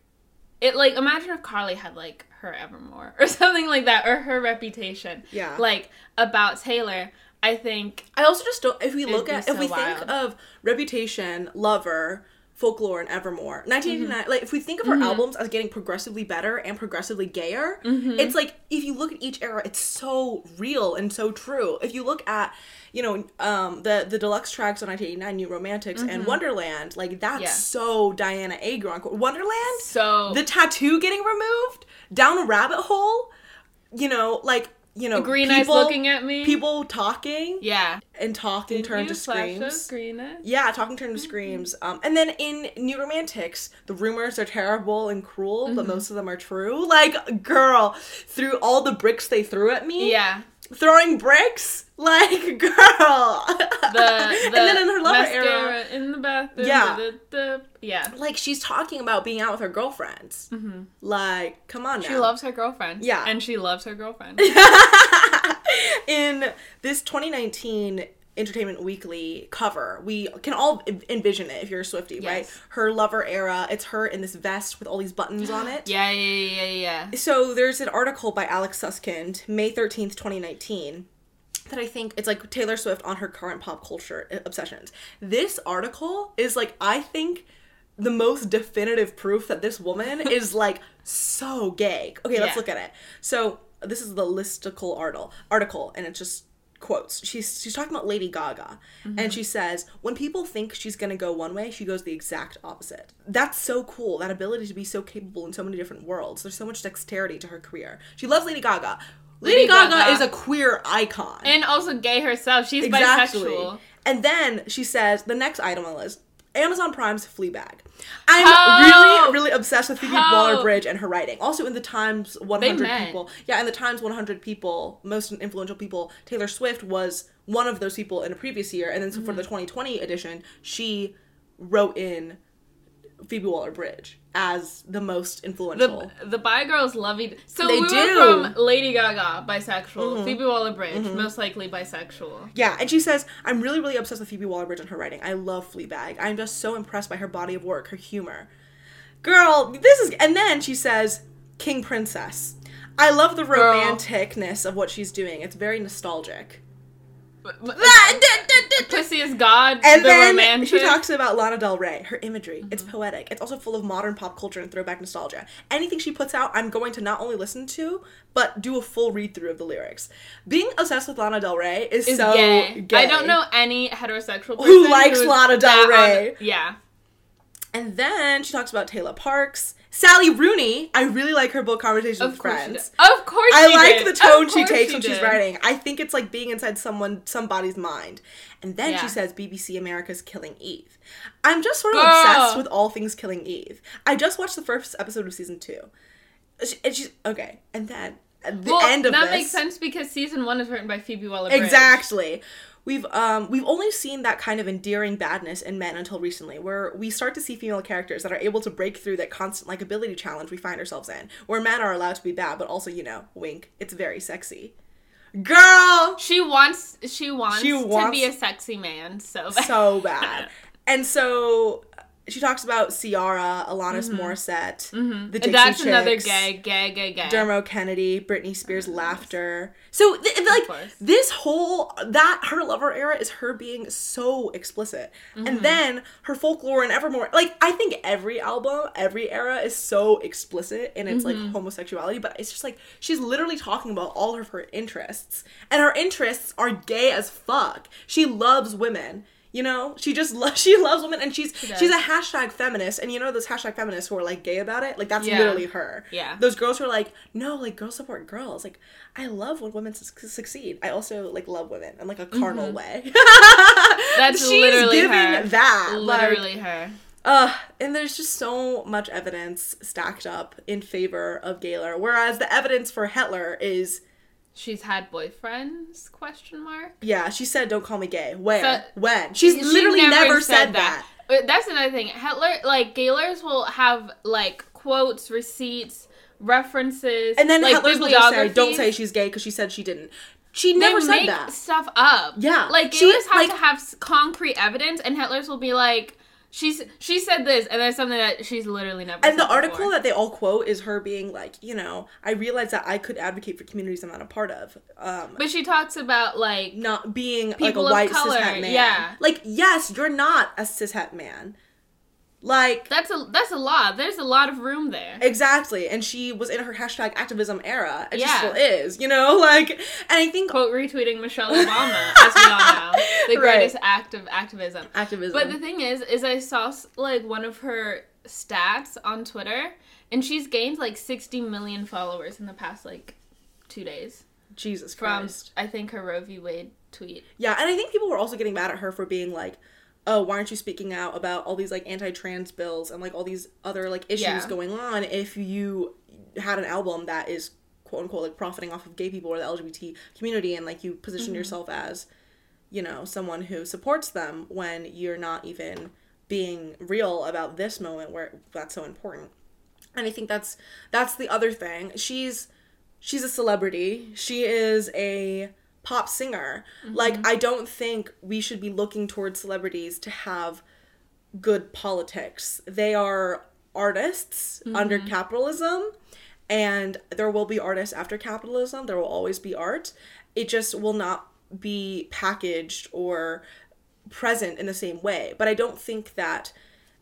it like imagine if Karlie had like her Evermore or something like that or her reputation. Yeah. Like about Taylor, I think I also just don't. If we look at, so if we wild. think of Reputation, Lover, Folklore, and Evermore, 1989. Mm-hmm. Like if we think of her albums as getting progressively better and progressively gayer, Mm-hmm. it's like if you look at each era, it's so real and so true. If you look at, you know, um, the the deluxe tracks on 1989, New Romantics and Wonderland, like that's Mm-hmm. Yeah. so Dianna Agron. Wonderland, so the tattoo getting removed down a rabbit hole, you know, like. You know, green eyes looking at me. People talking, Yeah. And talking turned You to screams. those green eyes? Yeah, talking turned to screams. Um, and then in New Romantics, the rumors are terrible and cruel, but most of them are true. Like, girl, through all the bricks they threw at me, Yeah. throwing bricks, like, girl. The, the and then in her lover era, in the bathroom. Yeah. The, the, yeah. like, she's talking about being out with her girlfriends. Like, come on now. Mm-hmm. She loves her girlfriend. Yeah. And she loves her girlfriend. in this 2019 Entertainment Weekly cover, we can all envision it if you're a Swifty, right? Her lover era. It's her in this vest with all these buttons on it. yeah, yeah, yeah, yeah, yeah. So there's an article by Alex Suskind, May 13th, 2019, that I think it's like Taylor Swift on her current pop culture uh, obsessions. This article is like, I think the most definitive proof that this woman is like so gay. Okay, let's Yeah. look at it. So this is the listicle article, article, and it's just quotes. She's she's talking about Lady Gaga, and mm-hmm. she says when people think she's gonna go one way, she goes the exact opposite. That's so cool. That ability to be so capable in so many different worlds. There's so much dexterity to her career. She loves Lady Gaga. Lady, Lady Gaga, Gaga. is a queer icon. And also gay herself. She's exactly. bisexual. And then she says the next item on the list. Amazon Prime's Fleabag. I'm Ho! really, really obsessed with Phoebe Ho! Waller-Bridge and her writing. Also in the Times 100 people. Yeah, in the Times 100 people, most influential people, Taylor Swift was one of those people in a previous year. And then so for Mm-hmm. the 2020 edition, she wrote in Phoebe Waller-Bridge as the most influential. The the bi girls love each. So They we do. Mm-hmm. from Lady Gaga bisexual, Phoebe Waller Bridge most likely bisexual. Yeah, and she says, I'm really, really obsessed with Phoebe Waller-Bridge and her writing. I love Fleabag. I'm just so impressed by her body of work, her humor. Girl, this is... And then she says, King Princess. I love the Girl. romanticness of what she's doing. It's very nostalgic. Pussy is God. And the then romantic. she talks about Lana Del Rey, her imagery. It's Mm-hmm. poetic. It's also full of modern pop culture and throwback nostalgia. Anything she puts out, I'm going to not only listen to, but do a full read through of the lyrics. Being obsessed with Lana Del Rey is, is so gay. gay. I don't know any heterosexual person Who likes who's Lana Del Rey. yeah. And then she talks about Taylor Parks, Sally Rooney. I really like her book Conversations Of with Friends. Of course I like did. the tone she takes she when she's writing. I think it's like being inside someone somebody's mind. And then she says BBC America's Killing Eve. I'm just sort of Girl. obsessed with all things Killing Eve. I just watched the first episode of season two. She- And she's okay. And then at the Well, end of that this, makes sense because season one is written by Phoebe Waller. Exactly. We've um we've only seen that kind of endearing badness in men until recently, where we start to see female characters that are able to break through that constant likability challenge we find ourselves in, where men are allowed to be bad, but also, you know, wink, it's very sexy. Girl, She wants. She wants, She to be a sexy man. So bad. so bad. And so she talks about Ciara, Alanis Morissette, the Dixie Mm-hmm. That's another Chicks, gay, gay, gay, gay. Dermot Kennedy, Britney Spears' laughter. So th- like course. this whole that her lover era is her being so explicit, Mm-hmm. and then her folklore and Evermore. Like I think every album, every era is so explicit in its Mm-hmm. like homosexuality, but it's just like she's literally talking about all of her interests, and her interests are gay as fuck. She loves women. You know, she just loves she loves women, and she's does. she's a hashtag feminist, and you know those hashtag feminists who are like gay about it. Like that's Yeah. literally her. Yeah. Those girls who are like, no, like girls support girls. Like I love when women su- succeed. I also like love women in like a carnal way. That's She's literally giving her. that. like, Literally her. uh, and there's just so much evidence stacked up in favor of Gaylor, whereas the evidence for Hetler is, She's had boyfriends? Question mark. yeah, she said, "Don't call me gay." Where? So- when? She's She literally never, said, that. But uh, that's another thing. Hetler, like Gaylors, will have like quotes, receipts, references, And then like, Hetler's will just say, "Don't say she's gay" because she said she didn't. She never said make that. stuff up. Yeah. like She- Gaylors have like- to have concrete evidence, and Hetler's will be like, She's she said this, and that's something that she's literally never. And the article that they all quote is her being like, you know, I realized that I could advocate for communities I'm not a part of. Um, But she talks about like not being like a white color, cishet man. yeah. Like, yes, you're not a cishet man. Like, that's a that's a lot. There's a lot of room there. exactly. And she was in her hashtag activism era. And she still is, you know? Like, and I think Quote retweeting Michelle Obama, as we all know, the Right. greatest act of activism. activism. But the thing is, is I saw like one of her stats on Twitter, and she's gained like 60 million followers in the past like two days Jesus Christ! from. I think her Roe v. Wade tweet. Yeah, and I think people were also getting mad at her for being like, oh, why aren't you speaking out about all these like anti-trans bills and like all these other like issues Yeah. going on if you had an album that is quote unquote like profiting off of gay people or the LGBT community and like you position mm-hmm. yourself as, you know, someone who supports them when you're not even being real about this moment where that's so important. And I think that's that's the other thing. She's she's a celebrity. She is a pop singer. Like mm-hmm. I don't think we should be looking towards celebrities to have good politics. They are artists under mm-hmm. capitalism and there will be artists after capitalism. There will always be art. It just will not be packaged or present in the same way. But I don't think that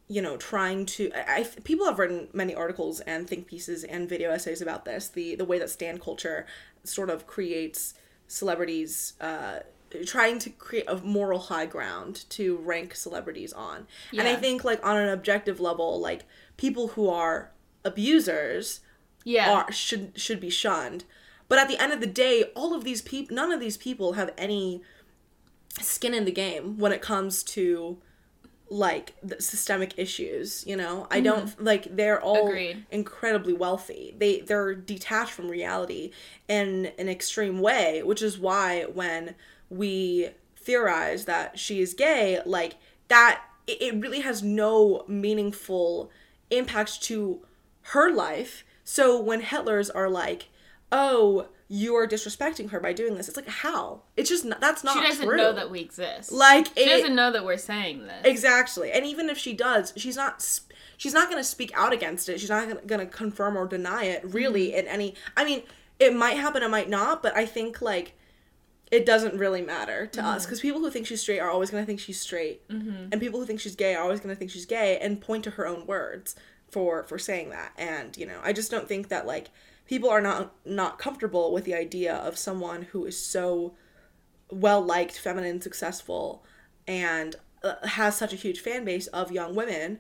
you know trying to I, I people have written many articles and think pieces and video essays about this the the way that stan culture sort of creates celebrities uh trying to create a moral high ground to rank celebrities on and i think like on an objective level like people who are abusers Yeah. are should should be shunned. But at the end of the day, all of these people, none of these people have any skin in the game when it comes to like the systemic issues. You know, I mm-hmm. don't like they're all Agreed. incredibly wealthy. They they're detached from reality in an extreme way, which is why when we theorize that she is gay, like that, it, it really has no meaningful impact to her life. So when Hetlers are like, "Oh, you are disrespecting her by doing this," it's like how? It's just not, that's not she doesn't true. know that we exist. like she it, doesn't know that we're saying this. Exactly. And even if she does, she's not she's not going to speak out against it. She's not going to confirm or deny it really Mm-hmm. in any I mean, it might happen it might not, but I think like it doesn't really matter to Mm-hmm. us because people who think she's straight are always going to think she's straight. And people who think she's gay are always going to think she's gay and point to her own words for for saying that. And, you know, I just don't think that like people are not not comfortable with the idea of someone who is so well liked, feminine, successful, and uh, has such a huge fan base of young women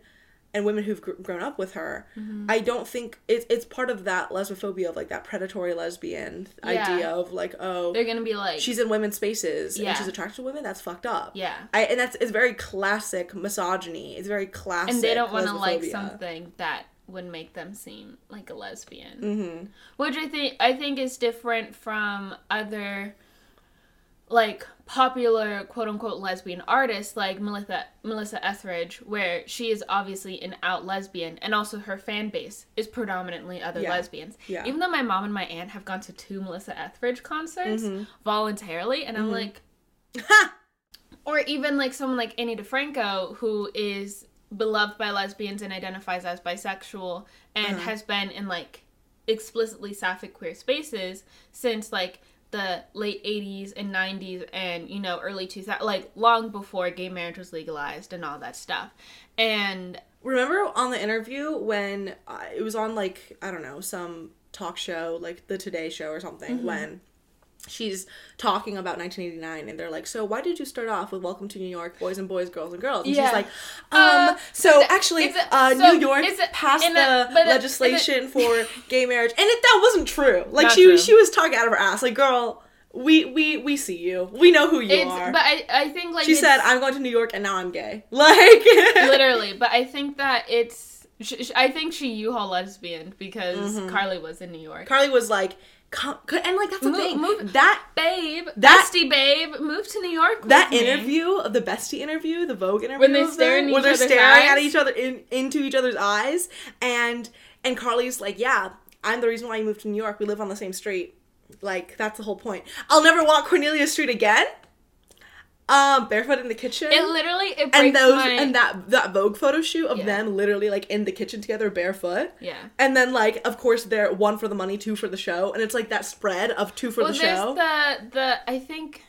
and women who've gr- grown up with her. Mm-hmm. I don't think it's it's part of that lesbophobia of like that predatory lesbian Yeah. idea of like oh They're gonna be like, she's in women's spaces Yeah. and she's attracted to women. That's fucked up. yeah, I and that's it's very classic misogyny. It's very classic. and they don't want to like something that would make them seem like a lesbian. Mm-hmm. which I think I think is different from other like popular quote unquote lesbian artists like Melissa Melissa Etheridge where she is obviously an out lesbian and also her fan base is predominantly other Yeah. lesbians. Yeah. Even though my mom and my aunt have gone to two Melissa Etheridge concerts Mm-hmm. voluntarily and I'm like or even like someone like Ani DiFranco who is beloved by lesbians and identifies as bisexual and Uh-huh. has been in like explicitly sapphic queer spaces since like the late 80s and 90s and you know early 2000s like long before gay marriage was legalized and all that stuff and Remember on the interview when uh, it was on like I don't know some talk show like the Today Show or something Mm-hmm. when she's talking about 1989 and they're like so why did you start off with welcome to new york boys and boys girls and girls? And Yeah. she's like um Uh, so it- actually it- uh so new york it- passed the it- legislation for gay marriage and it, that wasn't true. Like Not she true. was she was talking out of her ass. Like girl we we we see you. We know who you it's are. but I, I think like she said i'm going to new york and now i'm gay. Like literally but i think that it's i think she u-haul lesbian because Mm-hmm. karlie was in new york. Karlie was like come, and like that's the Move- thing. move- that babe That- bestie babe move to new york with that me. interview of the bestie interview the vogue interview When they stare them, where each they're staring at each other in, into each other's eyes and and karlie's like yeah i'm the reason why you moved to new york. We live on the same street. Like that's the whole point. I'll never walk cornelia street again Um, barefoot in the kitchen. It literally it and those my and that that Vogue photo shoot of Yeah. them literally like in the kitchen together barefoot. yeah. And then like of course they're one for the money, two for the show, and it's like that spread of two for well, the show. the the I think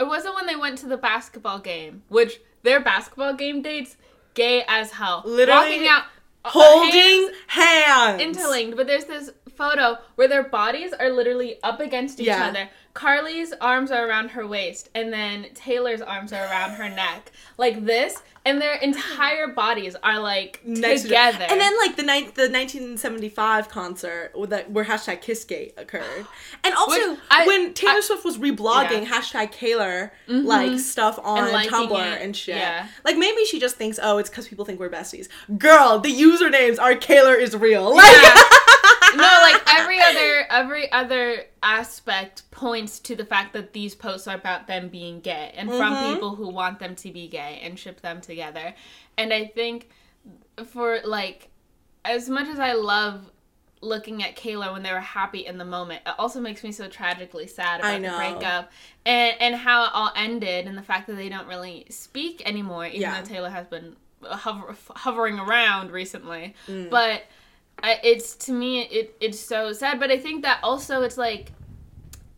it wasn't when they went to the basketball game, which their basketball game dates gay as hell. Literally walking out uh, Holding hands hands. interlinked, but there's this photo where their bodies are literally up against each Yeah. other. Karlie's arms are around her waist, and then Taylor's arms are around her neck, like this, and their entire bodies are like Next to- together. And then like the ni- the 1975 concert with that where hashtag Kissgate occurred, and also I- when Taylor I- Swift was reblogging Yeah. hashtag Kaylor mm-hmm. like stuff on And Tumblr it, and shit. yeah. Like maybe she just thinks, oh, it's because people think we're besties. Girl, the usernames are Kaylor is real. Like, Yeah. no, like every other every other aspect points to the fact that these posts are about them being gay and from Mhm. people who want them to be gay and ship them together. And I think for like as much as I love looking at Kaylor when they were happy in the moment, it also makes me so tragically sad about the breakup and and how it all ended and the fact that they don't really speak anymore, even Yeah. though Taylor has been hover, hovering around recently. Mm. But I, it's to me it it's so sad. But I think that also it's like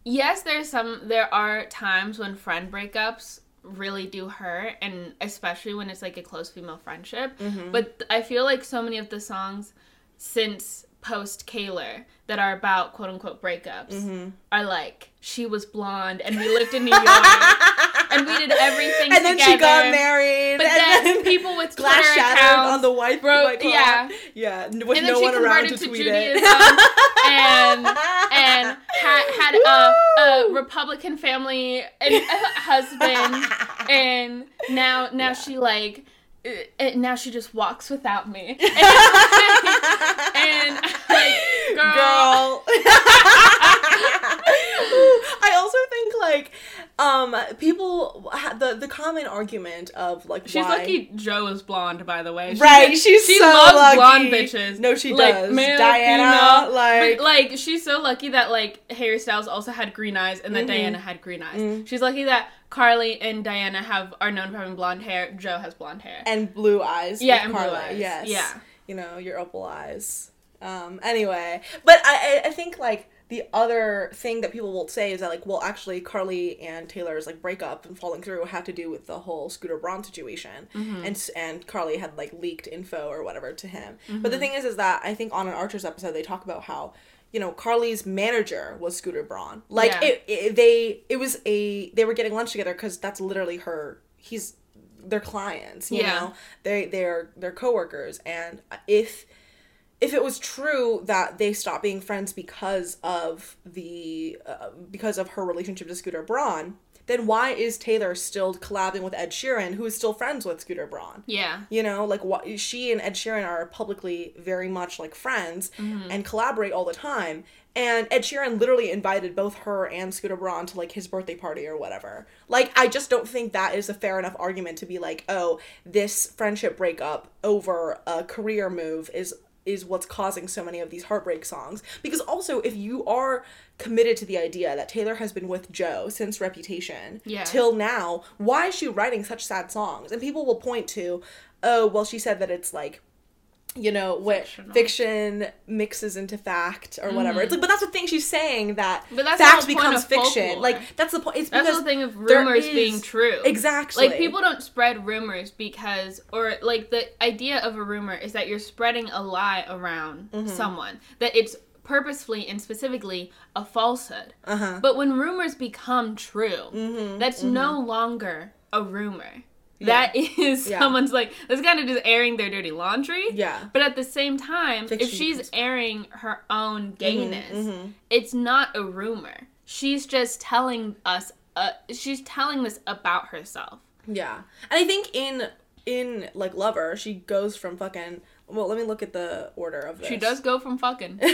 yes, there's some there are times when friend breakups really do hurt and especially when it's like a close female friendship Mm-hmm. but I feel like so many of the songs since post Kaylor that are about quote unquote breakups Mm-hmm. are like she was blonde and we lived in New York and we did everything and then she together. got married. But and then people with glass Twitter shattered on the white, white yeah. yeah, with and then no she one around to to, tweet Judaism it. and and had had a, a Republican family and a husband, and now now she like. uh, uh, now she just walks without me, and, and like, girl, I also think like um people the the common argument of like She's why lucky Joe is blonde, by the way. She Right, gets- she's she so loves lucky. blonde bitches. No, she like, does. Male, Dianna, female, like- but, like she's so lucky that like Harry Styles also had green eyes and that Mhm. Dianna had green eyes. Mm. She's lucky that Karlie and Dianna have are known for having blonde hair. Joe has blonde hair. and blue eyes. Yeah, and blue eyes. Yes. Yeah. You know your opal eyes. Um. Anyway, but I I think like the other thing that people will say is that like well actually Karlie and Taylor's like breakup and falling through had to do with the whole Scooter Braun situation Mm-hmm. and and Karlie had like leaked info or whatever to him. But Mm-hmm. the thing is is that I think on an Archers episode they talk about how you know Karlie's manager was Scooter Braun. Like Yeah. it, it they it was a they were getting lunch together cuz that's literally her he's their clients, you Yeah. know. They they're they're coworkers and if if it was true that they stopped being friends because of the uh, because of her relationship to Scooter Braun, then why is Taylor still collabing with Ed Sheeran, who is still friends with Scooter Braun? Yeah. You know, like what she and Ed Sheeran are publicly very much like friends and collaborate all the time. And Ed Sheeran literally invited both her and Scooter Braun to like his birthday party or whatever. Like, I just don't think that is a fair enough argument to be like, oh, this friendship breakup over a career move is is what's causing so many of these heartbreak songs. Because also, if you are committed to the idea that Taylor has been with Joe since Reputation Yeah. till now, why is she writing such sad songs? And people will point to, oh, well, she said that it's like, you know, what Fictional. fiction mixes into fact or whatever. It's like, but that's the thing she's saying that Mm-hmm. Fact becomes fiction. folklore. Like that's the point. It's That's because the thing of rumors is- being true. Exactly. Like people don't spread rumors because or like the idea of a rumor is that you're spreading a lie around Mm-hmm. someone that it's purposefully and specifically a falsehood. Uh huh. But when rumors become true, Mm-hmm. that's no longer a rumor. Yeah. That is Yeah. someone's like that's kind of just airing their dirty laundry. Yeah. But at the same time, Fiction if she's airing her own gayness, mhm. it's not a rumor. She's just telling us. Uh, she's telling this about herself. Yeah. And I think in in like Lover, she goes from fucking. Well, let me look at the order of this. She does go from fucking.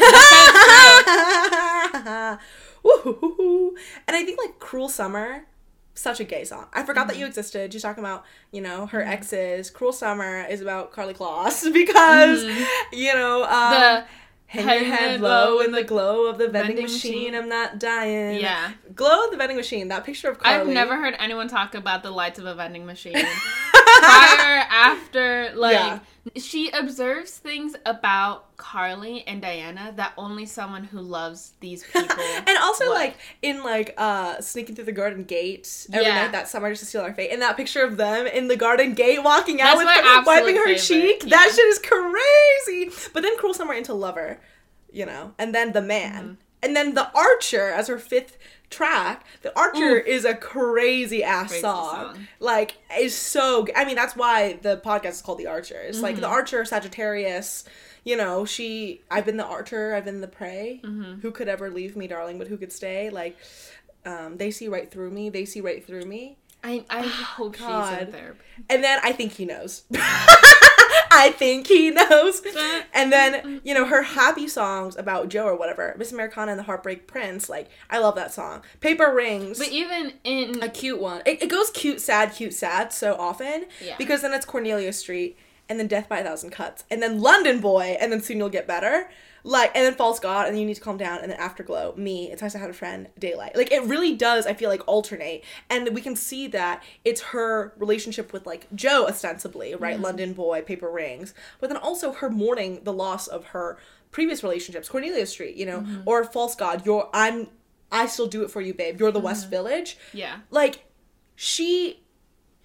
And I think like Cruel Summer, such a gay song. I forgot that you Mm-hmm. existed. She's talking about, you know, her exes. Cruel Summer is about Karlie Kloss because, you know, um, the Hang your head low low in the glow of the vending, vending machine. machine. I'm not dying. Yeah. Glow of the vending machine. That picture of Karlie. I've never heard anyone talk about the lights of a vending machine. Prior, after, like, Yeah. She observes things about Karlie and Dianna that only someone who loves these people. and also would. like in like uh sneaking through the garden gate every Yeah. night that summer just to steal our fate and that picture of them in the garden gate walking out That's with my her, absolute wiping her favorite, cheek yeah. that shit is crazy but then cruel summer into lover you know and then the man Mm-hmm. And then the archer as her fifth track the archer is a crazy ass song. song. like is so i mean that's why the podcast is called the archer it's like the Mm-hmm. archer sagittarius you know she i've been the archer i've been the prey Mm-hmm. who could ever leave me darling but who could stay like um, they see right through me they see right through me I, I hope she's God. in therapy. and then i think he knows i think he knows and then you know her happy songs about joe or whatever miss americana and the heartbreak prince like i love that song paper rings But even in a cute one. It, it goes cute, sad, cute, sad so often. Yeah. Because then it's Cornelia Street, and then Death by a Thousand Cuts, and then London Boy, and then Soon You'll Get Better. Like, and then False God, and then You Need to Calm Down, and then Afterglow, Me, It's Nice to Have a Friend, Daylight. Like, it really does, I feel like, alternate. And we can see that it's her relationship with, like, Joe, ostensibly, right? Mm-hmm. London Boy, Paper Rings. But then also her mourning the loss of her previous relationships, Cornelia Street, you know, mm-hmm. or False God, you're, I'm, I still do it for you, babe. You're the West mm-hmm. Village yeah, like she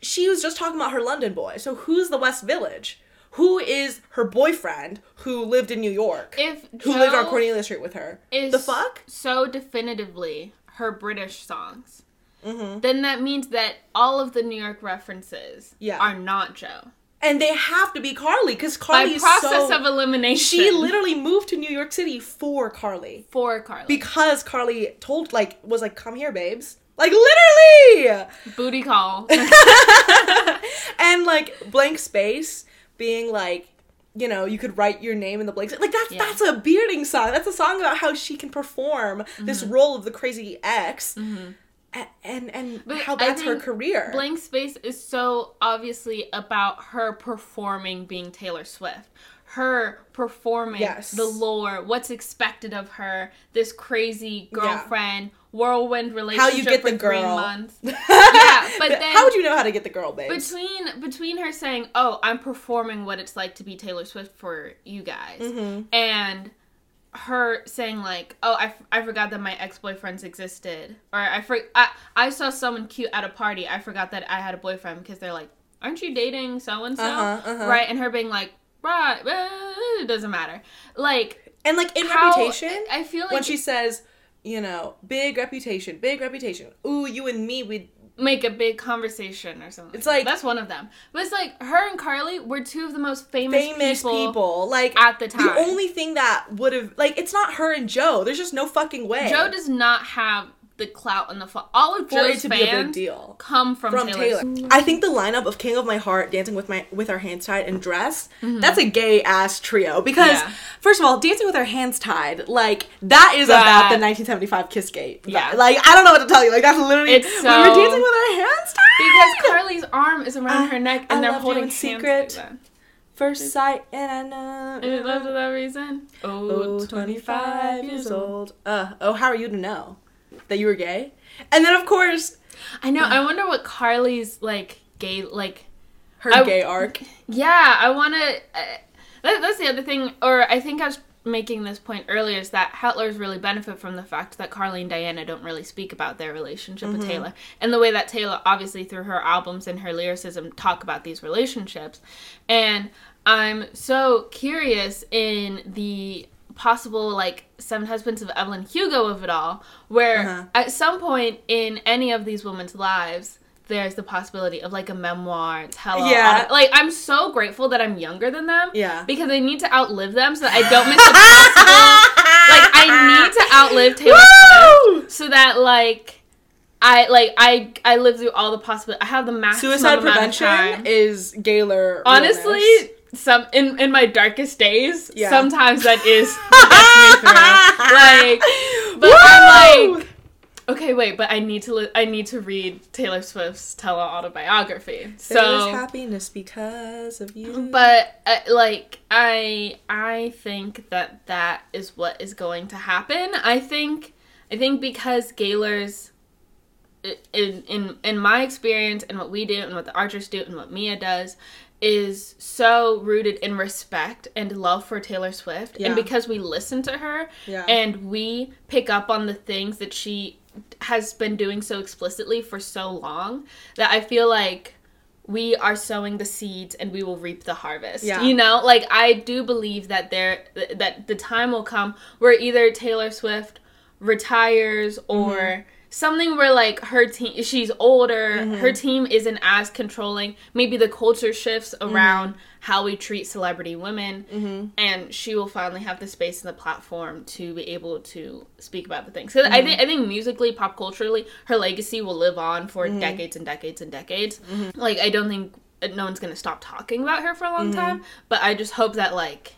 she was just talking about her London boy. So who's the West Village? Who is her boyfriend who lived in New York? if who lived on Joe Cornelia Street with her? is the fuck? so definitively her British songs, Mm-hmm. then that means that all of the New York references Yeah. are not Joe. And they have to be Karlie because By Karlie is process so. of elimination, she literally moved to New York City for Karlie for Karlie because Karlie told like was like come here babes like literally booty call. and like blank space being like you know you could write your name in the blank like that's Yeah. that's a bearding song that's a song about how she can perform this Mm-hmm. role of the crazy ex A- and and But how that's her career Blank Space is so obviously about her performing being Taylor Swift. Her performing Yes. the lore, what's expected of her, this crazy Yeah. Whirlwind relationship How you get the girl. months. yeah, but then how would you know how to get the girl babes between between her saying, "Oh, I'm performing what it's like to be Taylor Swift for you guys," Mm-hmm. and her saying like, "Oh, I, f- I forgot that my ex boyfriends existed," or I, for- I I saw someone cute at a party. I forgot that I had a boyfriend because they're like, "Aren't you dating so and so?" Right, and her being like, "Right, it doesn't matter." Like and like in how reputation I feel like when she says you know big reputation big reputation ooh you and me we'd make a big conversation or something. It's that. like- that's one of them. But it's like her and Karlie were two of the most famous, famous people, people, like at the time. the only thing that would have like it's not her and joe there's just no fucking way Joe does not have the clout and the fu- all of for it Joe's to be a big deal come from, from Taylor. Taylor. I think the lineup of King of My Heart, Dancing with My with Our Hands Tied, and Dress, Mm-hmm. that's a gay ass trio. Because Yeah. first of all, Dancing with Our Hands Tied, like that is That- about the 1975 Kiss Gate. Yeah. Like I don't know what to tell you. Like that's literally It's so, we were dancing with our hands tied. Because Karlie's arm is around I- her neck I and they're loved you holding secret. like. First sight and I know. And it loved for that reason. Oh, Oh, 25 years old. Uh, oh, how are you to know that you were gay? And then of course I know. I wonder what Karlie's like gay like. her I- gay arc. Yeah, I want to. Uh, that, that's the other thing. Or I think I was making this point earlier is that Hetlers really benefit from the fact that Karlie and Dianna don't really speak about their relationship with Taylor, and the way that Taylor, obviously through her albums and her lyricism, talk about these relationships. And I'm so curious in the possible like seven husbands of evelyn hugo of it all where Uh-huh. at some point in any of these women's lives there's the possibility of like a memoir tell Yeah. like i'm so grateful that i'm younger than them Yeah. because i need to outlive them so that i don't miss the possible like i need to outlive taylor Woo! swift so that like i like i i live through all the possible i have the maximum Suicide prevention is Gaylor. honestly realness. Some in in my darkest days Yeah. sometimes that is what gets me through like but i'm like Okay, wait, but I need to li- I need to read Taylor Swift's tele autobiography. There's So, happiness because of you. but uh, like I I think that that is what is going to happen. I think I think because Gaylor's in in in my experience and what we do and what the archers do and what Mia does is so rooted in respect and love for Taylor Swift Yeah. and because we listen to her Yeah. and we pick up on the things that she has been doing so explicitly for so long that I feel like we are sowing the seeds and we will reap the harvest. Yeah. You know, like I do believe that there that the time will come where either Taylor Swift retires or Mm-hmm. Something where like her team she's older, Mm-hmm. her team isn't as controlling. Maybe the culture shifts Mm-hmm. around how we treat celebrity women and she will finally have the space and the platform to be able to speak about the things. So I Mm-hmm. think I think musically, pop culturally, her legacy will live on for Mm-hmm. decades and decades and decades. Like I don't think no one's gonna stop talking about her for a long Mm-hmm. time. But I just hope that like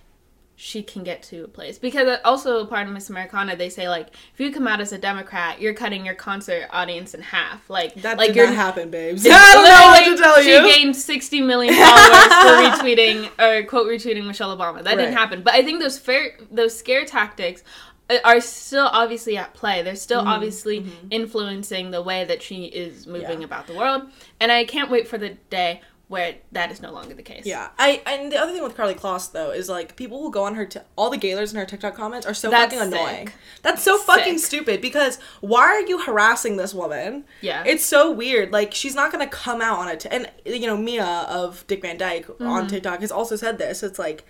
she can get to a place because also part of Miss Americana they say like if you come out as a Democrat you're cutting your concert audience in half like that like did you're not happen, babes. I don't know what to tell you. She gained 60 million followers for retweeting or quote retweeting Michelle Obama. That Right. didn't happen. But I think those fair those scare tactics uh, are still obviously at play. They're still Mm-hmm. obviously influencing the way that she is moving Yeah. about the world. And I can't wait for the day where that is no longer the case. Yeah, I and the other thing with Karlie Kloss though is like people will go on her t- all the Gaylors in her TikTok comments are so That's fucking annoying. sick. That's so fucking stupid because why are you harassing this woman? Yeah. it's so weird. Like she's not gonna come out on it, and you know Mia of Dick Van Dyke Mm-hmm. on TikTok has also said this. It's like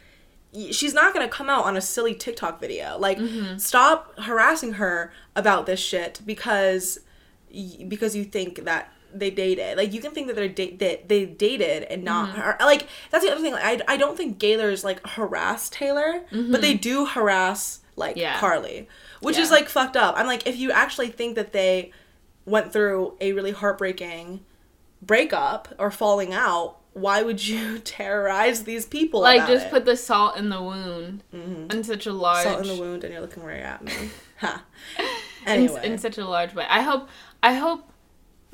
she's not gonna come out on a silly TikTok video. Like Mm-hmm. stop harassing her about this shit because because you think that they dated. Like you can think that they're da- that they dated and not Mm-hmm. her. Like that's the other thing. Like, I I don't think Gaylor's like harass Taylor, but they do harass like Mm-hmm. Yeah. Karlie, which is like fucked up. I'm like if you actually think that they went through a really heartbreaking breakup or falling out, why would you terrorize these people? Like just it? put the salt in the wound in such a large salt in the wound and you're looking right at me. in, Anyway, in such a large way. I hope I hope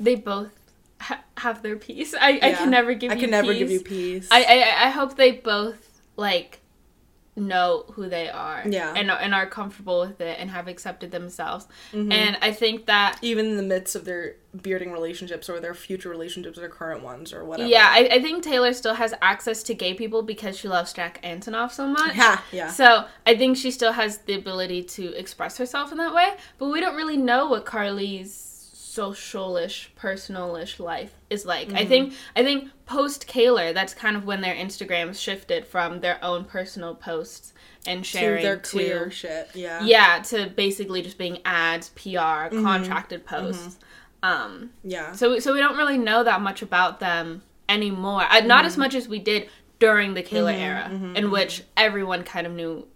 they both ha- have their peace. I, I can never give I you can never give peace. you peace. I, I I hope they both like know who they are. Yeah. And are- and are comfortable with it and have accepted themselves. Mm-hmm. And I think that even in the midst of their bearding relationships or their future relationships or current ones or whatever. yeah, I, I think Taylor still has access to gay people because she loves Jack Antonoff so much. yeah, yeah. So I think she still has the ability to express herself in that way, but we don't really know what Karlie's socialish, personalish life is like. Mm-hmm. I think I think post Kaylor, that's kind of when their Instagrams shifted from their own personal posts and to sharing their to clear shit. Yeah. yeah to basically just being ads, PR, Mm-hmm. contracted posts. Um, Yeah. so so we don't really know that much about them anymore. Uh, not Mm-hmm. as much as we did during the Kaylor era, in which everyone kind of knew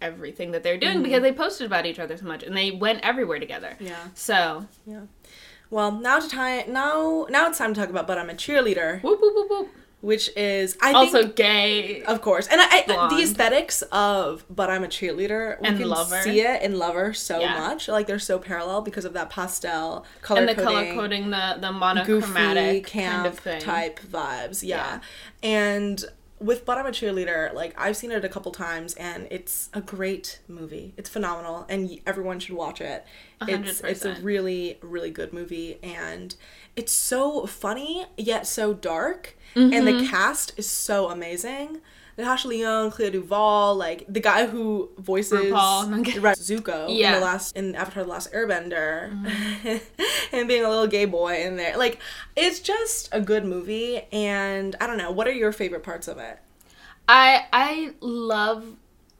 everything that they were doing because they posted about each other so much and they went everywhere together. Mm-hmm. Yeah. So Yeah. Well, now to time now now it's time to talk about but I'm a cheerleader, whoop whoop whoop whoop. which is I Also think gay. of course. And I, I the aesthetics of but I'm a cheerleader we And can Lover. see it in Lover so Yeah. much. Like they're so parallel because of that pastel color and the coding. color coding, the the goofy monochromatic camp kind of thing. type vibes. Yeah. Yeah. And with But I'm a Cheerleader, like I've seen it a couple times and it's a great movie. It's phenomenal and everyone should watch it. A It's it's a really really good movie and it's so funny yet so dark and Mm-hmm. the cast is so amazing. Natasha Lyonne, Clea Duvall, like the guy who voices RuPaul. No, I'm kidding. Right, Zuko in Yeah. Mm-hmm. the last in Avatar: The Last Airbender, and being a little gay boy in there. Like, it's just a good movie, and I don't know. What are your favorite parts of it? I I love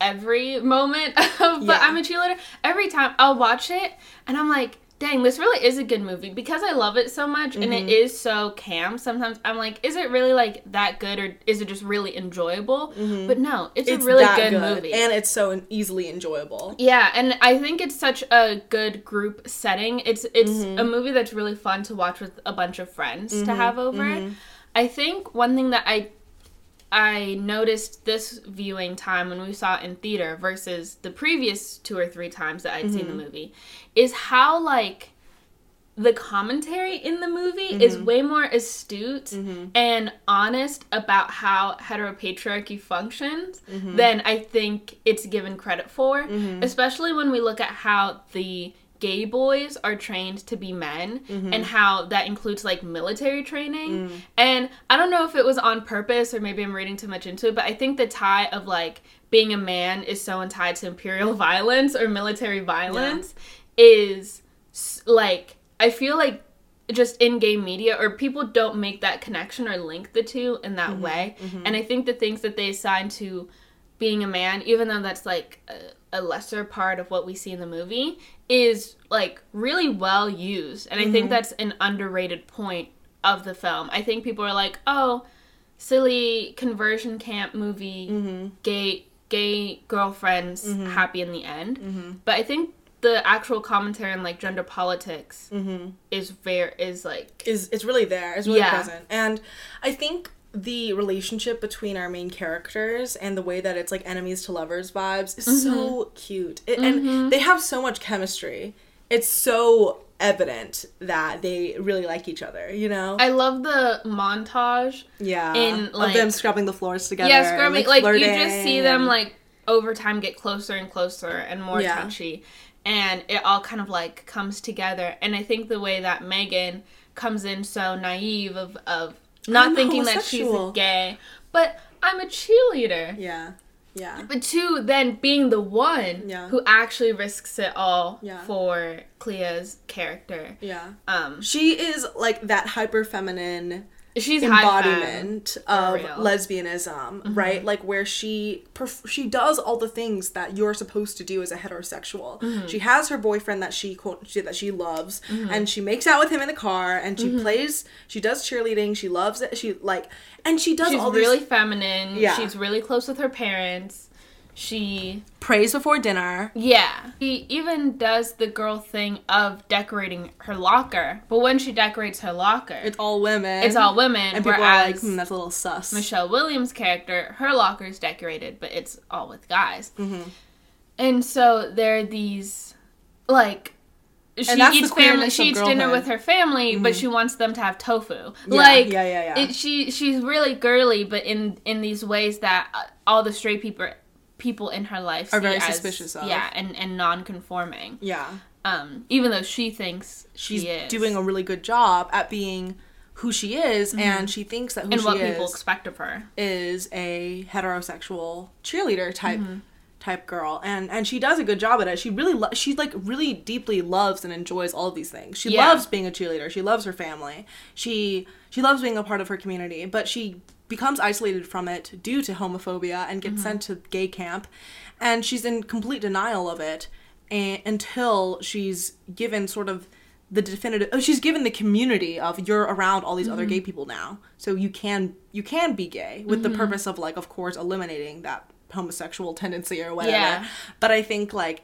every moment of but Yeah. I'm a cheerleader. Every time I'll watch it and I'm like, dang, this really is a good movie because I love it so much and Mm-hmm. it is so cam. Sometimes I'm like, is it really like that good or is it just really enjoyable? But no, it's, Mm-hmm. It's a really that good, movie. and it's so easily enjoyable. Yeah, and I think it's such a good group setting. It's it's Mm-hmm. a movie that's really fun to watch with a bunch of friends to have over it. I think one thing that I I noticed this viewing time when we saw it in theater versus the previous two or three times that I'd seen the mm-hmm. movie is how like the commentary in the movie is mm-hmm. way more astute mm-hmm. and honest about how heteropatriarchy functions than I think it's given credit for. Especially when we look at how the gay boys are trained to be men mm-hmm. and how that includes like military training. Mm. And I don't know if it was on purpose or maybe I'm reading too much into it, but I think the tie of like being a man is so untied to imperial violence or military violence is like I feel like just in gay media or people don't make that connection or link the two in that mm-hmm. way. Mm-hmm. And I think the things that they assign to being a man, even though that's like a, a lesser part of what we see in the movie, is like really well used. And I think mm-hmm. that's an underrated point of the film. I think people are like, oh, silly conversion camp movie, mm-hmm. gay gay girlfriends mm-hmm. happy in the end. But I think the actual commentary on like gender politics is very is like is it's really there. It's really Yeah. present. And I think the relationship between our main characters and the way that it's like enemies to lovers vibes is Mm-hmm. so cute. It, And they have so much chemistry. It's so evident that they really like each other, you know? I love the montage. yeah. in, of them scrubbing the floors together. Yeah, scrubbing like, you just see them like over time get closer and closer and more Yeah. touchy. And it all kind of like comes together. And I think the way that Megan comes in so naive of of not I'm thinking that she's gay, but I'm a cheerleader. Yeah. Yeah. But two, then being the one Yeah. who actually risks it all Yeah. for Clea's character. Yeah. Um, She is like that hyper feminine she's embodiment of real. Mm-hmm. lesbianism, right? Like where she perf- she does all the things that you're supposed to do as a heterosexual. Mm-hmm. She has her boyfriend that she, quote, she that she loves, and she makes out with him in the car, and Mm-hmm. she plays. She does cheerleading. She loves it. She like, and she does all this She's all really these feminine. Yeah. She's really close with her parents. She prays before dinner. Yeah. She even does the girl thing of decorating her locker. But when she decorates her locker, It's all women. it's all women. and people are like, hmm, that's a little sus. Michelle Williams' character, her locker is decorated, but it's all with guys. Mm-hmm. And so there are these, like, she eats family. She eats dinner girlhood. Mm-hmm. with her family, but she wants them to have tofu. like, yeah, yeah, yeah. It, she she's really girly, but in in these ways that all the straight people people in her life Are very as- suspicious of. Yeah, and and non-conforming. yeah. Um, even though she thinks she's she is. doing a really good job at being who she is, and she thinks that who and she what is people expect of her. is a heterosexual cheerleader type Mm-hmm. Type girl, and and she does a good job at it. She really lo- she like really deeply loves and enjoys all of these things. She Yeah. loves being a cheerleader. She loves her family. She she loves being a part of her community, but she becomes isolated from it due to homophobia and Mm-hmm. gets sent to gay camp, and she's in complete denial of it and, until she's given sort of the definitive oh she's given the community of you're around all these other Mm-hmm. gay people now so you can you can be gay with the purpose of like of course eliminating that homosexual tendency or whatever Yeah. but i think like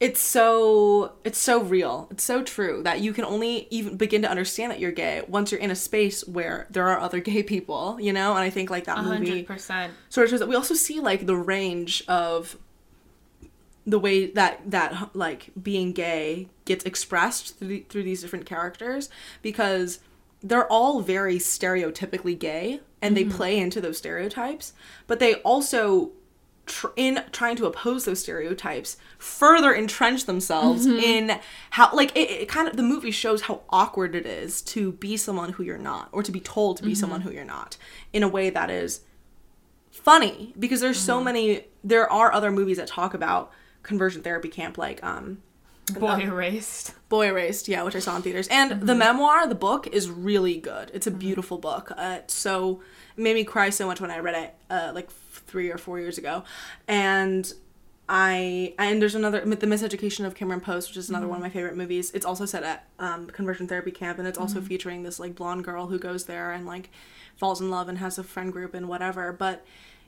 it's so it's so real it's so true that you can only even begin to understand that you're gay once you're in a space where there are other gay people you know and i think like that movie hundred percent. sort of shows that we also see like the range of the way that that like being gay gets expressed through, the, through these different characters because they're all very stereotypically gay and they mm-hmm. play into those stereotypes but they also tr- in trying to oppose those stereotypes further entrench themselves mm-hmm. in how like it, it kind of the movie shows how awkward it is to be someone who you're not or to be told to be someone mm-hmm. who you're not in a way that is funny because there's so many there are other movies that talk about conversion therapy camp like um Boy erased. boy erased yeah which i saw in theaters. And the memoir the book is really good. It's a beautiful book. Uh, so it made me cry so much when i read it uh, like three or four years ago. And i and there's another the miseducation of cameron post which is another one of my favorite movies. It's also set at um, conversion therapy camp and it's also featuring this like blonde girl who goes there and like falls in love and has a friend group and whatever. But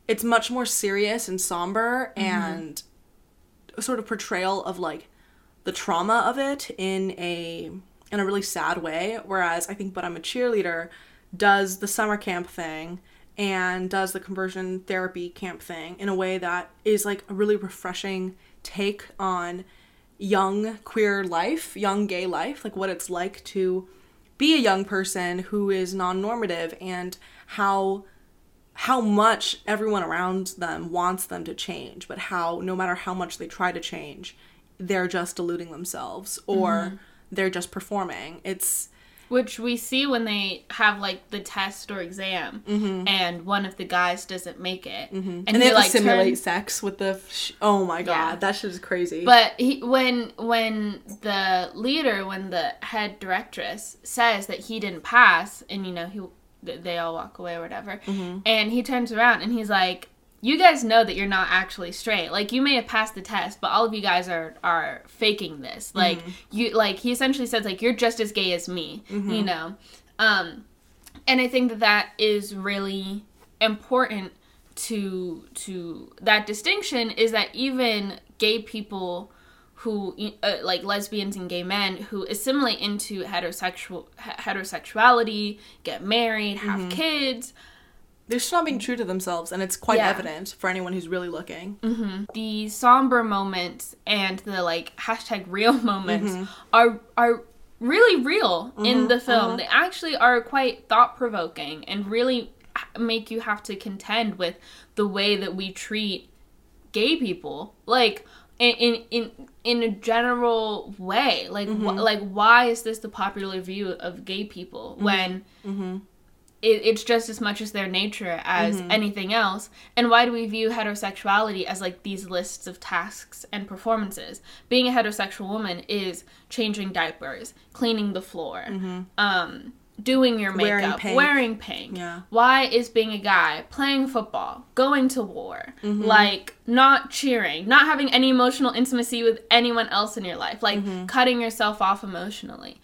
it's much more serious and somber and a sort of portrayal of like the trauma of it in a in a really sad way whereas i think but i'm a cheerleader does the summer camp thing and does the conversion therapy camp thing in a way that is like a really refreshing take on young queer life, young gay life, like what it's like to be a young person who is non-normative and how how much everyone around them wants them to change, but how no matter how much they try to change, they're just deluding themselves or Mm-hmm. they're just performing. It's Which we see when they have like the test or exam, and one of the guys doesn't make it, and, Mm-hmm. and, they he have to like simulate turns- sex with the sh- oh my god Yeah. that shit is crazy But he, when when the leader, when the head directress says that he didn't pass, and you know he they all walk away or whatever, Mm-hmm. and he turns around and he's like, "You guys know that you're not actually straight. Like you may have passed the test, but all of you guys are are faking this. Like Mm-hmm. you like he essentially says like you're just as gay as me. Mm-hmm. You know." Um, and I think that that is really important to to that distinction is that even gay people who uh, like lesbians and gay men who assimilate into heterosexual heterosexuality, get married, have Mm-hmm. kids, they're just not being true to themselves and it's quite Yeah. evident for anyone who's really looking mm-hmm. the somber moments and the like hashtag real moments Mm-hmm. are are really real in mm-hmm, the film. Mm-hmm. They actually are quite thought provoking and really make you have to contend with the way that we treat gay people. Like in in in, in a general way, like wh- like why is this the popular view of gay people when it, it's just as much as their nature as anything else. And why do we view heterosexuality as like these lists of tasks and performances? Being a heterosexual woman is changing diapers, cleaning the floor, um, doing your Wearing makeup, pink. wearing pink. Yeah. Why is being a guy playing football, going to war, Mm-hmm. like not cheering, not having any emotional intimacy with anyone else in your life, like Mm-hmm. cutting yourself off emotionally?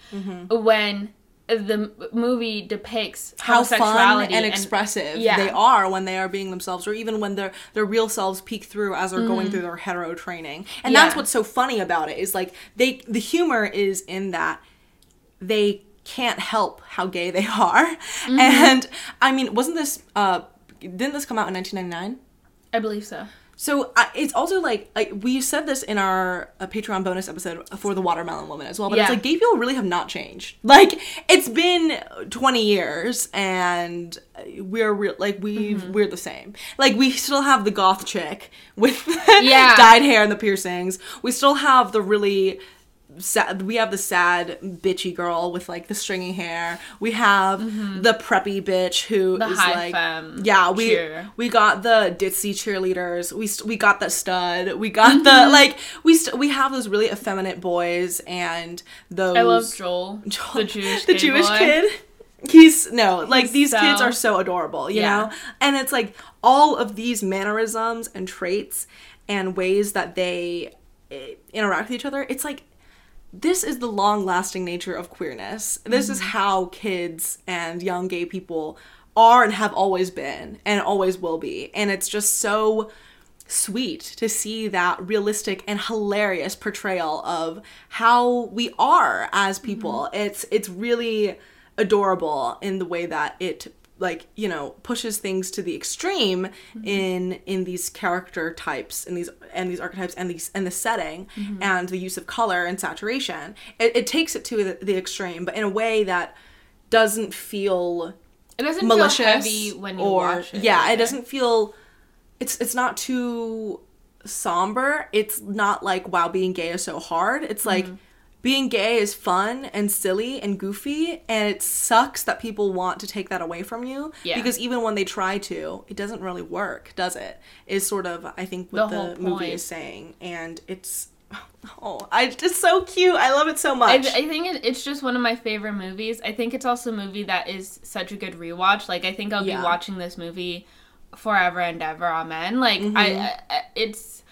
When the movie depicts how fun homosexuality and expressive Yeah. they are when they are being themselves or even when their their real selves peek through as they're going through their hetero training. And that's what's so funny about it is like they the humor is in that they can't help how gay they are. And i mean wasn't this uh didn't this come out in 1999 I believe so. So uh, it's also like, like we said this in our uh, Patreon bonus episode for the Watermelon Woman as well, but it's like gay people really have not changed. Like it's been twenty years, and we're real like we Mm-hmm. we're the same. Like we still have the goth chick with Yeah. dyed hair and the piercings. We still have the really. Sad, we have the sad bitchy girl with like the stringy hair. We have the preppy bitch who is Mm-hmm. The high like yeah we cheer. we got the ditzy cheerleaders. We st- we got the stud. We got the like we st- we have those really effeminate boys and those I love Joel, the Jewish the Jewish boy. kid. He's no like He's these kids are so adorable, you Yeah. know. And it's like all of these mannerisms and traits and ways that they eh, interact with each other. It's like this is the long lasting nature of queerness. This is mm-hmm. how kids and young gay people are and have always been and always will be. And it's just so sweet to see that realistic and hilarious portrayal of how we are as people. Mm-hmm. It's it's really adorable in the way that it like you know pushes things to the extreme in in these character types and these and these archetypes and these and the setting and the use of color and saturation it, it takes it to the, the extreme but in a way that doesn't feel It doesn't malicious feel heavy when you or watch it. yeah either. it doesn't feel it's it's not too somber it's not like wow being gay is so hard it's like Mm-hmm. Being gay is fun and silly and goofy and it sucks that people want to take that away from you Yeah. because even when they try to it doesn't really work does it is sort of i think what The the, movie is saying and it's oh i it's so cute i love it so much I think it, it's just one of my favorite movies. I think it's also a movie that is such a good rewatch. Like I think I'll Yeah. be watching this movie forever and ever. Amen. Like Mm-hmm. I, I, I- it's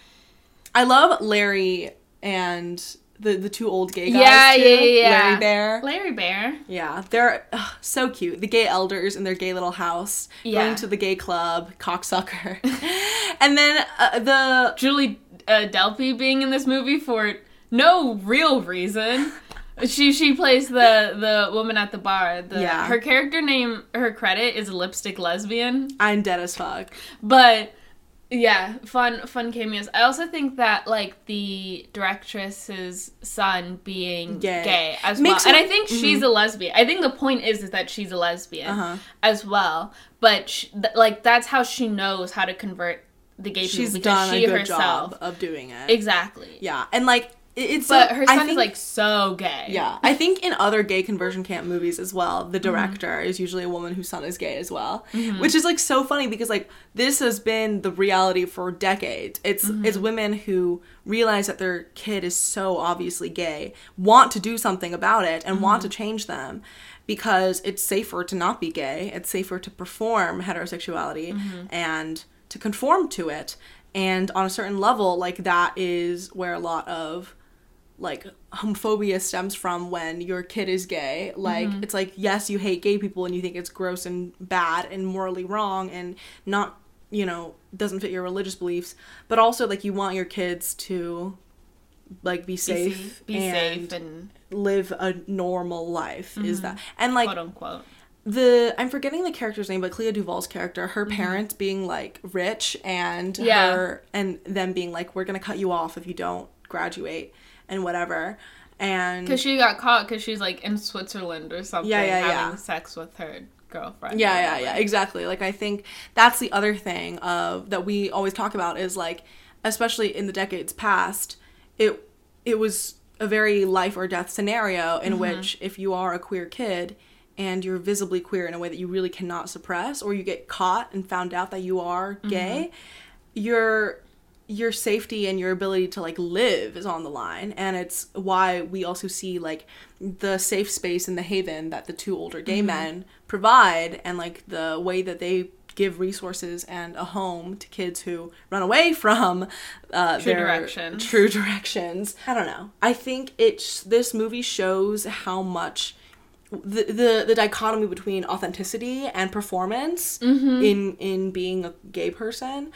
I love Larry and the the two old gay guys Yeah, too. yeah, yeah, yeah. Larry Bear. Larry Bear. Yeah, they're ugh, so cute. The gay elders in their gay little house, Yeah. going to the gay club, cocksucker, and then uh, the Julie uh, Delpy being in this movie for no real reason. She she plays the the woman at the bar. The, Yeah. Her character name, her credit is lipstick lesbian, I'm dead as fuck. but Yeah, fun fun cameos. I also think that like the directress's son being Gay. gay, as Makes well, and I think she's a lesbian. I think the point is, is that she's a lesbian Uh-huh. as well. But sh- th- like that's how she knows how to convert the gay She's people because done she a good herself job of doing it. exactly. Yeah, and like it's But so- her son is like so gay. Yeah, I think in other gay conversion camp movies as well, Mm-hmm. the director is usually a woman whose son is gay as well, which is like so funny because like this has been the reality for decades. It's Mm-hmm. it's women who realize that their kid is so obviously gay, want to do something about it and want to Mm-hmm. change them because it's safer to not be gay. It's safer to perform heterosexuality Mm-hmm. and to conform to it. And on a certain level, like that is where a lot of like homophobia stems from when your kid is gay. Like Mm-hmm. it's like yes, you hate gay people and you think it's gross and bad and morally wrong and not, you know, doesn't fit your religious beliefs, but also like you want your kids to like be Be safe, safe, be and safe, and live a normal life is that. And like quote unquote. the I'm forgetting the character's name, but Clea DuVall's character, her parents being like rich and Mm-hmm. Yeah. her and them being like, We're gonna cut you off if you don't graduate and whatever. And Because she got caught because she's like in Switzerland or something Yeah, yeah, having yeah. sex with her girlfriend. yeah, yeah, yeah, exactly. Like I think that's the other thing of that we always talk about is like, especially in the decades past, it it was a very life or death scenario in Mm-hmm. which if you are a queer kid and you're visibly queer in a way that you really cannot suppress or you get caught and found out that you are Mm-hmm. gay your safety and your ability to like live is on the line and it's why we also see like the safe space and the haven that the two older Mm-hmm. gay men provide and like the way that they give resources and a home to kids who run away from uh, True their directions. true directions. I don't know. I think it's this movie shows how much the the, the dichotomy between authenticity and performance Mm-hmm. in in being a gay person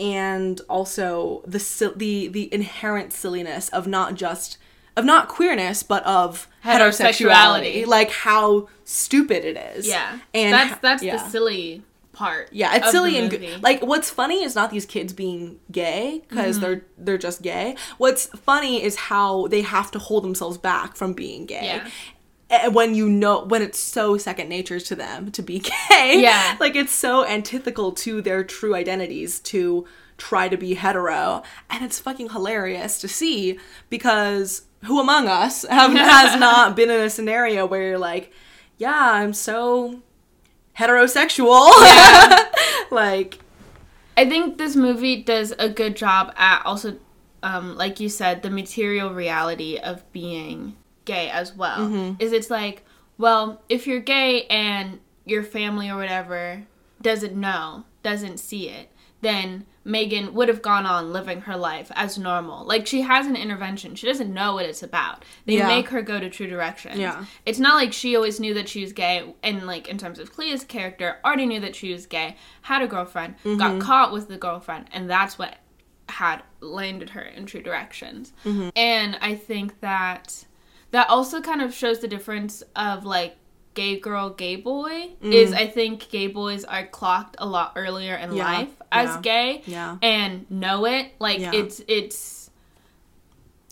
and also the the the inherent silliness of not just of not queerness but of heterosexuality, Heterosexuality. like how stupid it is Yeah. and that's that's yeah. the silly part. Yeah, it's silly and good. Like, what's funny is not these kids being gay because Mm-hmm. they're they're just gay. What's funny is how they have to hold themselves back from being gay. Yeah. When you know when it's so second nature to them to be gay, Yeah. like it's so antithetical to their true identities to try to be hetero, and it's fucking hilarious to see because who among us have has not been in a scenario where you're like, yeah, I'm so heterosexual, like I think this movie does a good job at also, um, like you said, the material reality of being gay as well. Mm-hmm. Is it's like, well, if you're gay and your family or whatever doesn't know, doesn't see it, then Megan would have gone on living her life as normal. Like she has an intervention. She doesn't know what it's about. They Yeah. make her go to True Directions. Yeah. It's not like she always knew that she was gay and like in terms of Clea's character, already knew that she was gay, had a girlfriend, Mm-hmm. got caught with the girlfriend, and that's what had landed her in True Directions. Mm-hmm. And I think that that also kind of shows the difference of like gay girl, gay boy. Mm. Is I think gay boys are clocked a lot earlier in Yeah, life as yeah, gay yeah. and know it. Like it's it's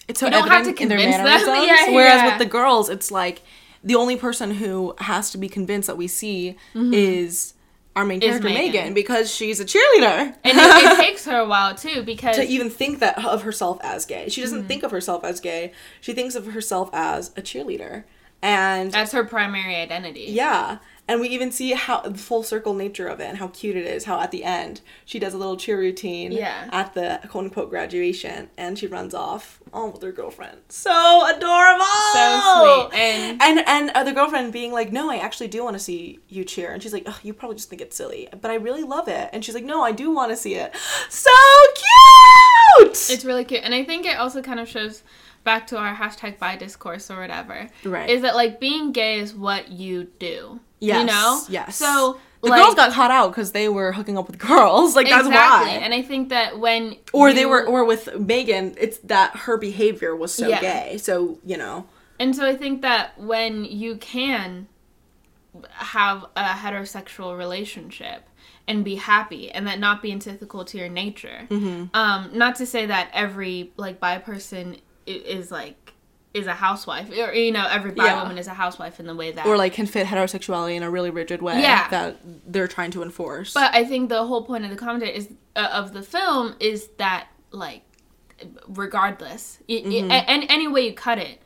it's so You don't have to in their convince them. Whereas with the girls, it's like the only person who has to be convinced that we see is our main Mm-hmm. Character Megan. Megan. because she's a cheerleader. and it, it takes her a while too because to even think that of herself as gay. She Mm-hmm. doesn't think of herself as gay. She thinks of herself as a cheerleader. And that's her primary identity. yeah, and we even see how the full circle nature of it and how cute it is. How at the end she does a little cheer routine Yeah. at the quote unquote graduation, and she runs off on with her girlfriend. So adorable, So sweet. And and and uh, the girlfriend being like, "No, I actually do want to see you cheer," and she's like, oh, "You probably just think it's silly, but I really love it." And she's like, "No, I do want to see it." So cute. It's really cute. And I think it also kind of shows back to our hashtag bi discourse or whatever. Right. Is that like being gay is what you do. yes, You know? yes. So the like, girls got caught out because they were hooking up with girls. Like that's exactly. why. And I think that when or they were or with Megan, it's that her behavior was so Yeah. gay. So you know, And so I think that when you can have a heterosexual relationship and be happy and that not be antithetical to your nature. Mm-hmm. Um, not to say that every like bi person is like is a housewife or you know every bi Yeah. woman is a housewife in the way that or like can fit heterosexuality in a really rigid way Yeah. that they're trying to enforce. But I think the whole point of the commentary is uh, of the film is that like regardless, y- y- Mm-hmm. and any way you cut it,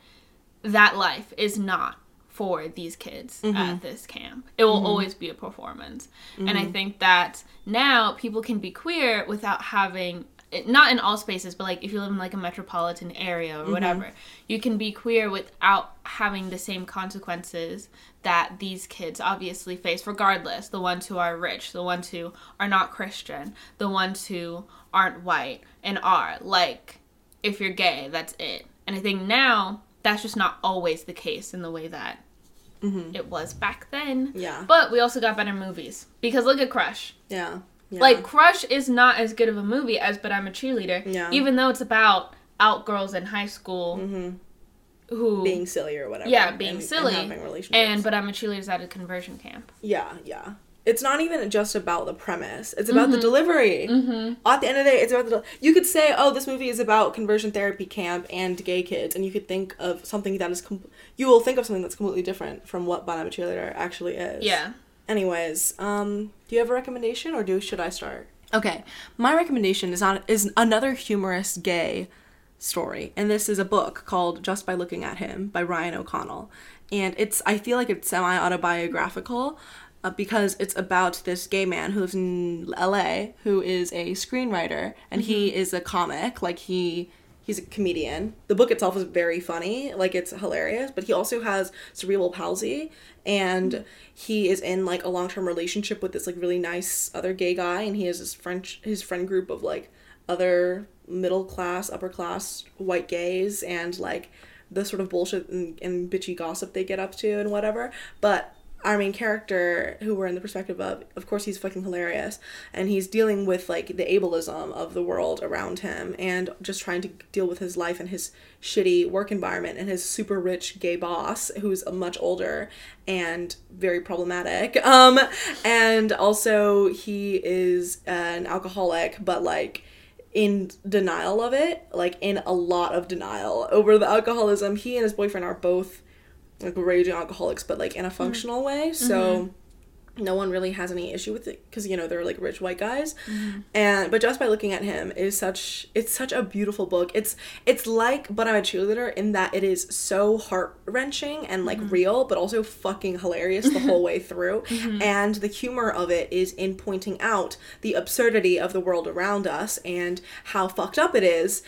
that life is not for these kids Mm-hmm. at this camp. It will always be a performance, and Mm-hmm. I think that now people can be queer without having. Not in all spaces, but like if you live in like a metropolitan area Mm-hmm. or whatever, you can be queer without having the same consequences that these kids obviously face, regardless. The ones who are rich, the ones who are not Christian, the ones who aren't white and are. Like, if you're gay, that's it. And I think now that's just not always the case in the way that it was back then. Mm-hmm. Yeah. But we also got better movies. Because look at Crush. yeah. Yeah. Like, Crush is not as good of a movie as But I'm a Cheerleader. Yeah. Even though it's about out girls in high school who. being silly or whatever. yeah, being and- and silly. having relationships. And But I'm a Cheerleader's at a conversion camp. Yeah, yeah. It's not even just about the premise. It's about the delivery. Mm-hmm. At the end of the day, it's about the. del- You could say, "Oh, this movie is about conversion therapy camp and gay kids," and you could think of something that is. Com- you will think of something that's completely different from what But I'm a Cheerleader actually is. Yeah. Anyways, um, do you have a recommendation, or do should I start? Okay, my recommendation is on is another humorous gay story, and this is a book called Just by Looking at Him by Ryan O'Connell, and it's I feel like it's semi autobiographical. Uh, because it's about this gay man who lives in LA who is a screenwriter and he is a comic. Like he he's a comedian. The book itself is very funny. Like it's hilarious but he also has cerebral palsy and mm-hmm. he is in like a long-term relationship with this like really nice other gay guy and he has his french his friend group of like other middle class upper class white gays and like the sort of bullshit and, and bitchy gossip they get up to and whatever. But our main character who we're in the perspective of of course he's fucking hilarious. And he's dealing with like the ableism of the world around him and just trying to deal with his life and his shitty work environment and his super rich gay boss who's much older and very problematic. Um and also he is an alcoholic but like in denial of it like in a lot of denial over the alcoholism. He and his boyfriend are both like raging alcoholics, but like in a mm. functional way. Mm-hmm. So no one really has any issue with it because you know they're like rich white guys. Mm-hmm. And but just by looking at him is such it's such a beautiful book. It's it's like but I'm a cheerleader in that it is so heart wrenching and like mm-hmm. real, but also fucking hilarious the whole way through. And the humor of it is in pointing out the absurdity of the world around us and how fucked up it is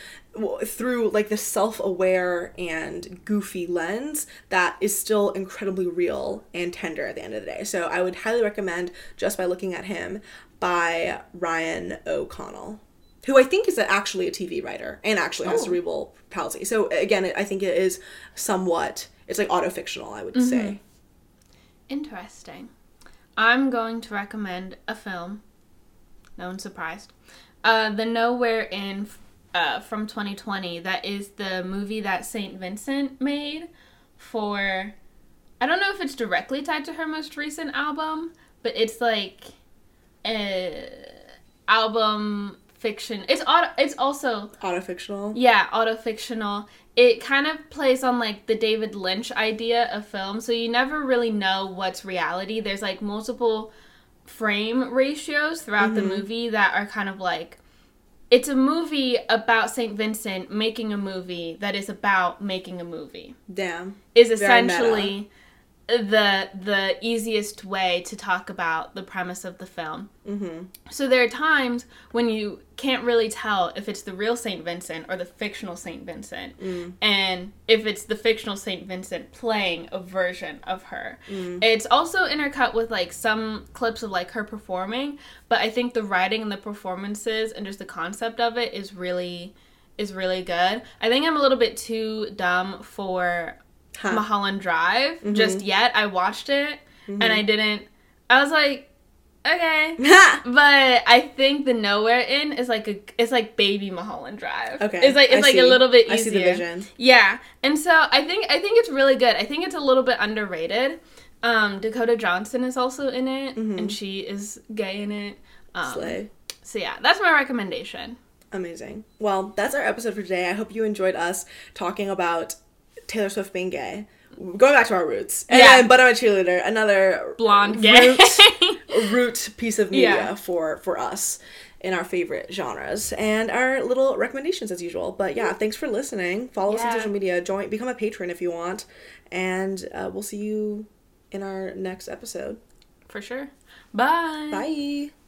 through like the self-aware and goofy lens that is still incredibly real and tender at the end of the day. So I would highly recommend just by looking at him by Ryan O'Connell, who I think is actually a TV writer and actually has Oh. cerebral palsy. So again, I think it is somewhat it's like auto-fictional, I would say. Interesting. I'm going to recommend a film. No one's surprised. Uh, the Nowhere Inn uh, from 2020. That is the movie that St. Vincent made for. I don't know if it's directly tied to her most recent album, but it's like a album fiction. It's auto, It's also Auto-fictional. yeah, auto-fictional. It kind of plays on like the David Lynch idea of film, so you never really know what's reality. There's like multiple frame ratios throughout the movie that are kind of like it's a movie about St. Vincent making a movie that is about making a movie. Damn. Is essentially the the easiest way to talk about the premise of the film. Mm-hmm. So there are times when you can't really tell if it's the real St. Vincent or the fictional St. Vincent. Mm. And if it's the fictional St. Vincent playing a version of her. Mm. It's also intercut with like some clips of like her performing, but I think the writing and the performances and just the concept of it is really is really good. I think I'm a little bit too dumb for Huh. Mulholland Drive Mm-hmm. just yet. I watched it and I didn't I was like okay. But I think the nowhere Inn is like a it's like baby Mulholland Drive. Okay, It's like it's I like see. a little bit easier. I see the vision. Yeah. And so I think I think it's really good. I think it's a little bit underrated. Um, Dakota Johnson is also in it, and she is gay in it. Um, Slay. so yeah, that's my recommendation. Amazing. Well, that's our episode for today. I hope you enjoyed us talking about Taylor Swift being gay. Going back to our roots. And Yeah. then But I'm a Cheerleader, another Blonde gay. root, root piece of media Yeah. for for us in our favorite genres and our little recommendations as usual. But yeah, thanks for listening. Follow us on social media. Join, become a patron if you want, and uh, we'll see you in our next episode. For sure. Bye. Bye.